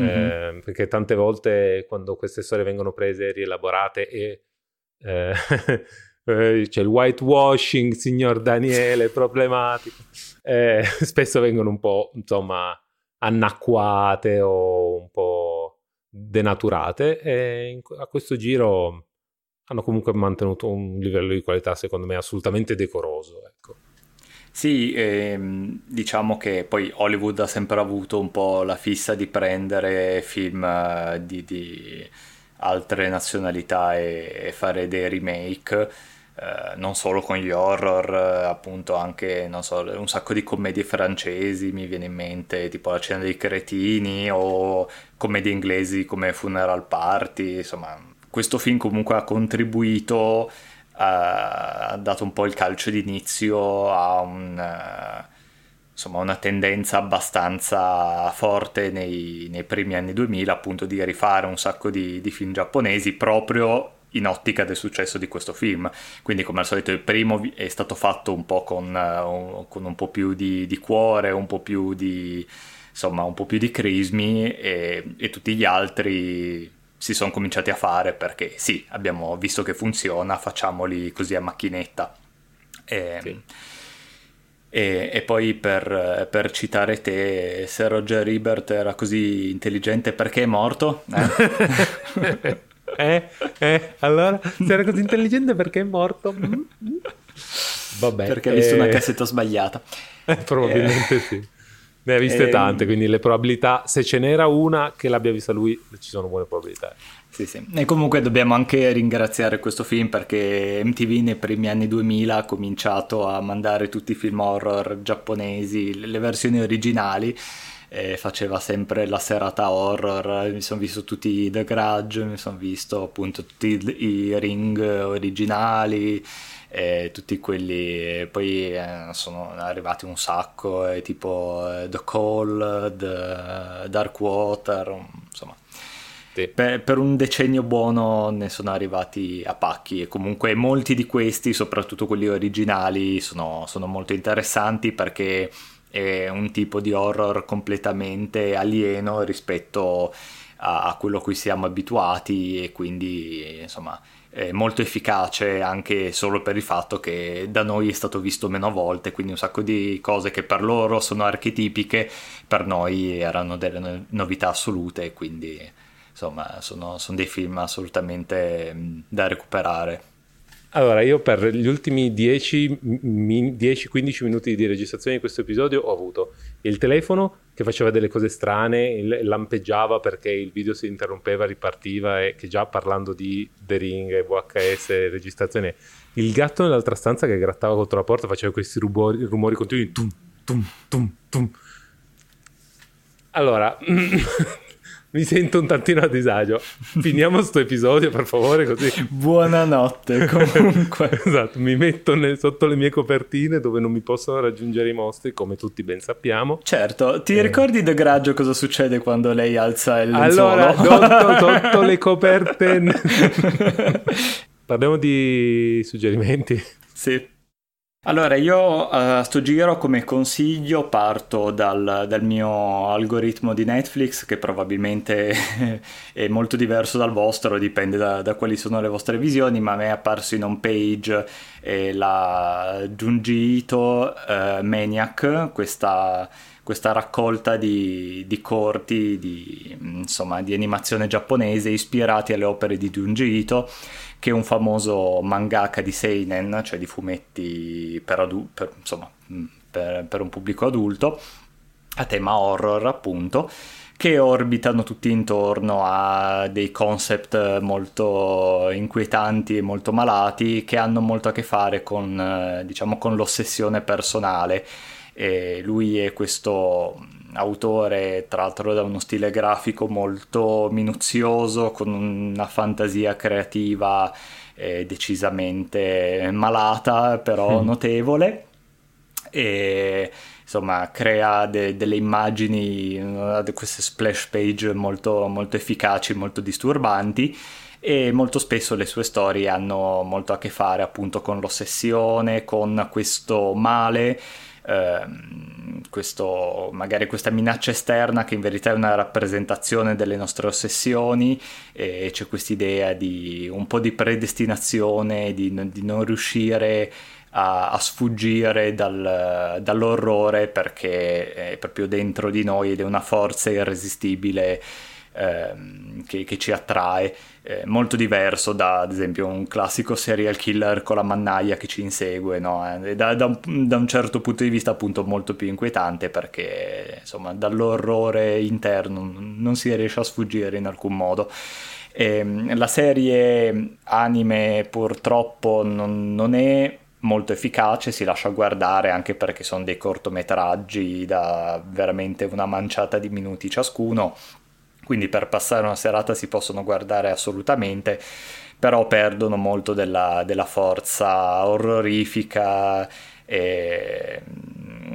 Speaker 1: mm-hmm. eh, perché tante volte quando queste storie vengono prese rielaborate e eh, eh, c'è il whitewashing signor Daniele problematico eh, spesso vengono un po' insomma annacquate o un po' denaturate e a questo giro hanno comunque mantenuto un livello di qualità secondo me assolutamente decoroso. Ecco.
Speaker 2: Sì, ehm, diciamo che poi Hollywood ha sempre avuto un po' la fissa di prendere film eh, di, di altre nazionalità e, e, fare dei remake. Eh, non solo con gli horror, eh, appunto anche so, un sacco di commedie francesi mi viene in mente, tipo La cena dei cretini o commedie inglesi come Funeral Party, insomma, questo film comunque ha contribuito, uh, ha dato un po' il calcio d'inizio a un, insomma, una tendenza abbastanza forte nei, nei, primi anni 2000 appunto di rifare un sacco di, di film giapponesi proprio in ottica del successo di questo film. Quindi, come al solito, il primo è stato fatto un po' con, uh, con un po' più di, di, cuore, un po' più di insomma, un po' più di crismi e, e tutti gli altri si sono cominciati a fare perché sì, abbiamo visto che funziona, facciamoli così a macchinetta. E, sì. e, e poi per, per, citare te, se Roger Ebert era così intelligente perché è morto?
Speaker 1: Eh? eh, eh, allora, se era così intelligente perché è morto?
Speaker 2: Vabbè. Perché ha visto una eh, cassetta sbagliata.
Speaker 1: probabilmente sì. Ne ha viste e... tante, quindi le probabilità, se ce n'era una che l'abbia vista lui, ci sono buone probabilità.
Speaker 2: Sì, sì. E comunque dobbiamo anche ringraziare questo film perché MTV nei primi anni 2000 ha cominciato a mandare tutti i film horror giapponesi, le versioni originali, e faceva sempre la serata horror, mi sono visto tutti i The Grudge, mi sono visto appunto tutti i ring originali e tutti quelli poi eh, sono arrivati un sacco tipo eh, The Call The Dark Water insomma sì. per, per, un decennio buono ne sono arrivati a pacchi e comunque molti di questi soprattutto quelli originali sono, sono molto interessanti perché è un tipo di horror completamente alieno rispetto a, a quello a cui siamo abituati e quindi insomma molto efficace anche solo per il fatto che da noi è stato visto meno volte, quindi un sacco di cose che per loro sono archetipiche, per noi erano delle novità assolute, quindi insomma sono, sono dei film assolutamente da recuperare.
Speaker 1: Allora, io per gli ultimi 10-15 minuti di registrazione di questo episodio ho avuto il telefono che faceva delle cose strane, lampeggiava perché il video si interrompeva, ripartiva e che già parlando di The Ring VHS registrazione, il gatto nell'altra stanza che grattava contro la porta faceva questi rumori, rumori continui, tum, tum, tum, tum. Allora, mi sento un tantino a disagio. Finiamo questo episodio, per favore, così.
Speaker 2: Buonanotte, comunque.
Speaker 1: esatto, mi metto nel, sotto le mie copertine dove non mi possono raggiungere i mostri, come tutti ben sappiamo.
Speaker 2: Certo, ti eh. ricordi The Graggio cosa succede quando lei alza il lenzuolo?
Speaker 1: Allora, sotto, sotto le coperte... Parliamo di suggerimenti.
Speaker 2: Sì. Allora, io eh, a sto giro come consiglio parto dal, dal, mio algoritmo di Netflix che probabilmente è molto diverso dal vostro, dipende da, da, quali sono le vostre visioni, ma a me è apparso in home page eh, la Junji Ito eh, Maniac, questa, questa raccolta di, di corti di, insomma, di animazione giapponese ispirati alle opere di Junji Ito che è un famoso mangaka di seinen, cioè di fumetti per, adu- per, insomma, mm, per, per un pubblico adulto, a tema horror appunto, che orbitano tutti intorno a dei concept molto inquietanti e molto malati che hanno molto a che fare con, eh, diciamo, con l'ossessione personale. E lui è questo autore tra l'altro da uno stile grafico molto minuzioso, con una fantasia creativa eh, decisamente malata, però mm. notevole. E insomma crea de- delle immagini, queste splash page molto, molto efficaci, molto disturbanti e molto spesso le sue storie hanno molto a che fare appunto con l'ossessione, con questo male Ehm, questo, magari questa minaccia esterna che in verità è una rappresentazione delle nostre ossessioni e c'è quest'idea di un po' di predestinazione, di, di non riuscire a, a sfuggire dal, dall'orrore perché è proprio dentro di noi ed è una forza irresistibile ehm, che, che, ci attrae, eh, molto diverso da ad esempio un classico serial killer con la mannaia che ci insegue, no? Eh, da, da, un, da, un, certo punto di vista appunto molto più inquietante perché insomma dall'orrore interno non si riesce a sfuggire in alcun modo. E, ehm, la serie anime purtroppo non, non è molto efficace, si lascia guardare anche perché sono dei cortometraggi da veramente una manciata di minuti ciascuno quindi per passare una serata si possono guardare assolutamente, però perdono molto della, della forza orrorifica e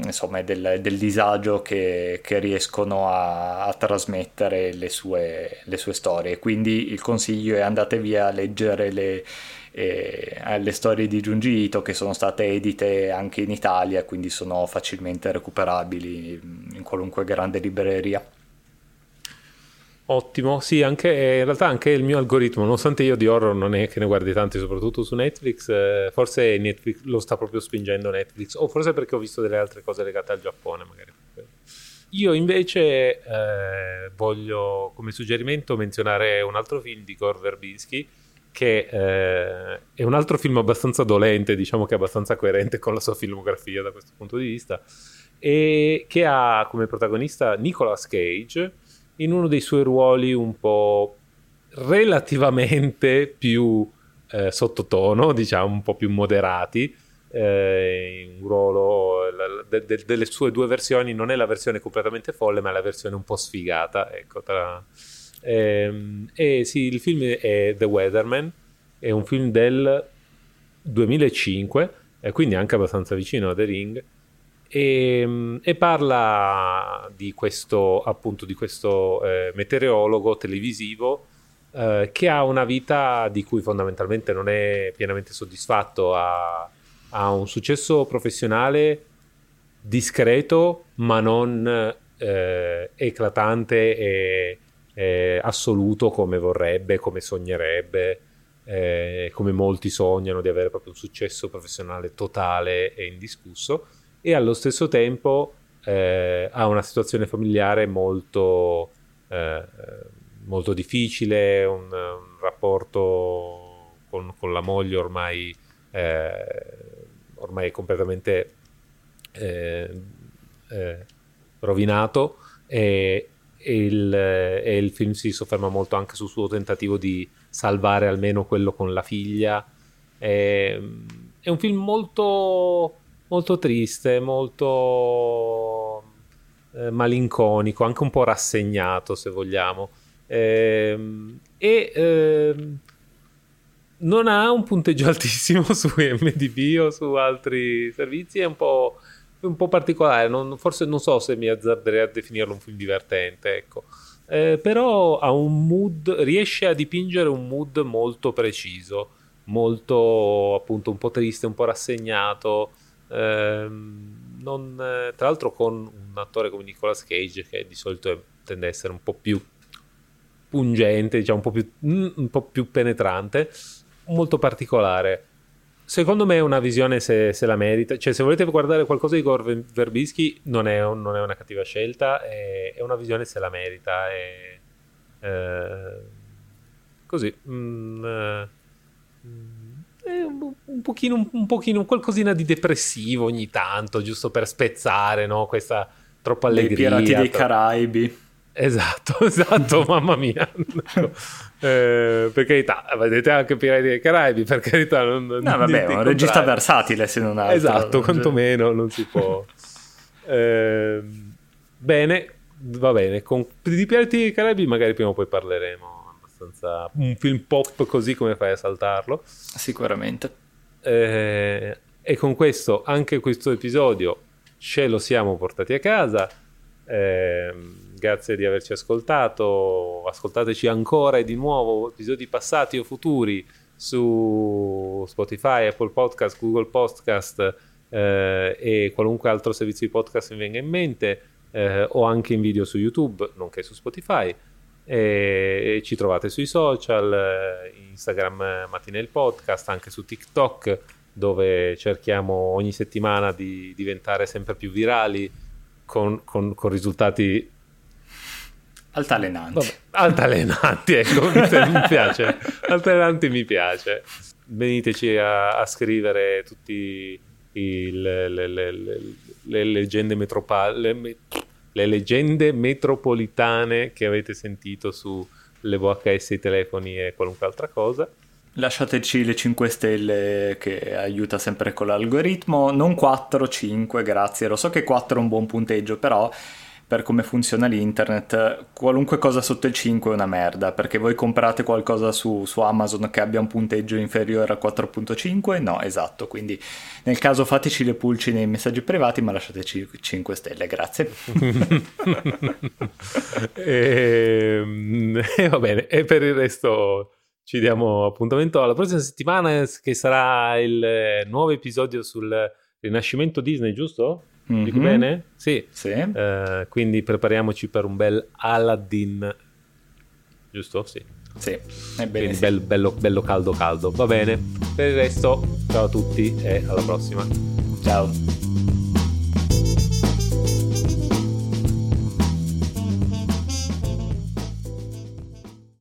Speaker 2: insomma del, del disagio che, che riescono a, a trasmettere le sue, le sue, storie. Quindi il consiglio è andate via a leggere le, eh, le storie di Junji Ito che sono state edite anche in Italia, quindi sono facilmente recuperabili in qualunque grande libreria.
Speaker 1: Ottimo, sì, anche, in realtà anche il mio algoritmo, nonostante io di horror non è che ne guardi tanti, soprattutto su Netflix, eh, forse Netflix lo sta proprio spingendo Netflix, o forse perché ho visto delle altre cose legate al Giappone, magari. Io invece eh, voglio come suggerimento menzionare un altro film di Gore Verbinski, che eh, è un altro film abbastanza dolente, diciamo che abbastanza coerente con la sua filmografia da questo punto di vista, e che ha come protagonista Nicolas Cage in uno dei suoi ruoli un po' relativamente più eh, sottotono, diciamo un po' più moderati. Eh, un ruolo de, de, delle sue due versioni non è la versione completamente folle, ma è la versione un po' sfigata. Ecco, tra... ehm, e sì, il film è The Weatherman, è un film del 2005, e quindi anche abbastanza vicino a The Ring e, ehm, e, parla di questo, appunto, di questo eh, meteorologo televisivo eh, che ha una vita di cui fondamentalmente non è pienamente soddisfatto, ha, ha un successo professionale discreto ma non eh, eclatante e eh, assoluto come vorrebbe, come sognerebbe, eh, come molti sognano di avere proprio un successo professionale totale e indiscusso e allo stesso tempo eh, ha una situazione familiare molto, eh, molto difficile, un, un rapporto con, con, la moglie ormai, eh, ormai completamente eh, eh, rovinato e, e, il, e, il, film si sofferma molto anche sul suo tentativo di salvare almeno quello con la figlia. È, è un film molto, molto triste, molto eh, malinconico, anche un po' rassegnato se vogliamo. Eh, e ehm, non ha un punteggio altissimo su MDB o su altri servizi, è un po' un po' particolare, non, forse non so se mi azzarderei a definirlo un film divertente, ecco. Eh, però ha un mood, riesce a dipingere un mood molto preciso, molto appunto un po' triste, un po' rassegnato. Ehm, non, eh, tra l'altro con un attore come Nicolas Cage che di solito è, tende a essere un po' più pungente, diciamo un po' più, mm, un po più penetrante, molto particolare secondo me è una visione se, se, la merita. Cioè, se volete guardare qualcosa di Gore Verbischi, non è, un, non è una cattiva scelta, è, è, una visione se la merita. È, eh, così. Mm, eh, è un, un, pochino, un, pochino, qualcosina di depressivo ogni tanto, giusto per spezzare, no? Questa troppa allegria.
Speaker 2: I pirati dei Caraibi.
Speaker 1: Esatto, esatto, mamma mia. eh, per carità, vedete anche Pirati dei Caraibi, per carità. Non,
Speaker 2: no, vabbè, è un regista versatile se non altro.
Speaker 1: Esatto, quantomeno non si può. eh, bene, va bene. Con, di Pirati dei Caraibi magari prima o poi parleremo. Abbastanza... Un film pop così come fai a saltarlo.
Speaker 2: Sicuramente.
Speaker 1: Eh, e con questo, anche questo episodio, ce lo siamo portati a casa. Eh, grazie di averci ascoltato, ascoltateci ancora e di nuovo episodi passati o futuri su Spotify, Apple Podcast, Google Podcast eh, e qualunque altro servizio di podcast mi venga in mente eh, o anche in video su YouTube, nonché su Spotify. E ci trovate sui social, eh, Instagram Mattinel Podcast, anche su TikTok dove cerchiamo ogni settimana di diventare sempre più virali con, con, con risultati
Speaker 2: Altalenanti. Vabbè,
Speaker 1: altalenanti, ecco, mi, mi piace. Altalenanti mi piace. Veniteci a, a scrivere tutti i, le, le, le, le, leggende metropole, le leggende metropolitane che avete sentito sulle VHS, i telefoni e qualunque altra cosa.
Speaker 2: Lasciateci le 5 stelle che aiuta sempre con l'algoritmo, non 4, 5, grazie. Lo so che 4 è un buon punteggio, però per come funziona l'internet, qualunque cosa sotto il 5 è una merda, perché voi comprate qualcosa su, su Amazon che abbia un punteggio inferiore a 4.5? No, esatto, quindi nel caso fateci le pulci nei messaggi privati, ma lasciateci 5 stelle, grazie.
Speaker 1: e, ehm, e va bene, e per il resto ci diamo appuntamento alla prossima settimana che sarà il nuovo episodio sul rinascimento Disney, giusto? Mm-hmm. Dico bene? Sì.
Speaker 2: sì.
Speaker 1: Uh, quindi prepariamoci per un bel Aladdin. Giusto? Sì.
Speaker 2: Sì, ebbene
Speaker 1: sì. Bello, bello, bello caldo caldo. Va bene. Per il resto, ciao a tutti e alla prossima.
Speaker 2: Ciao.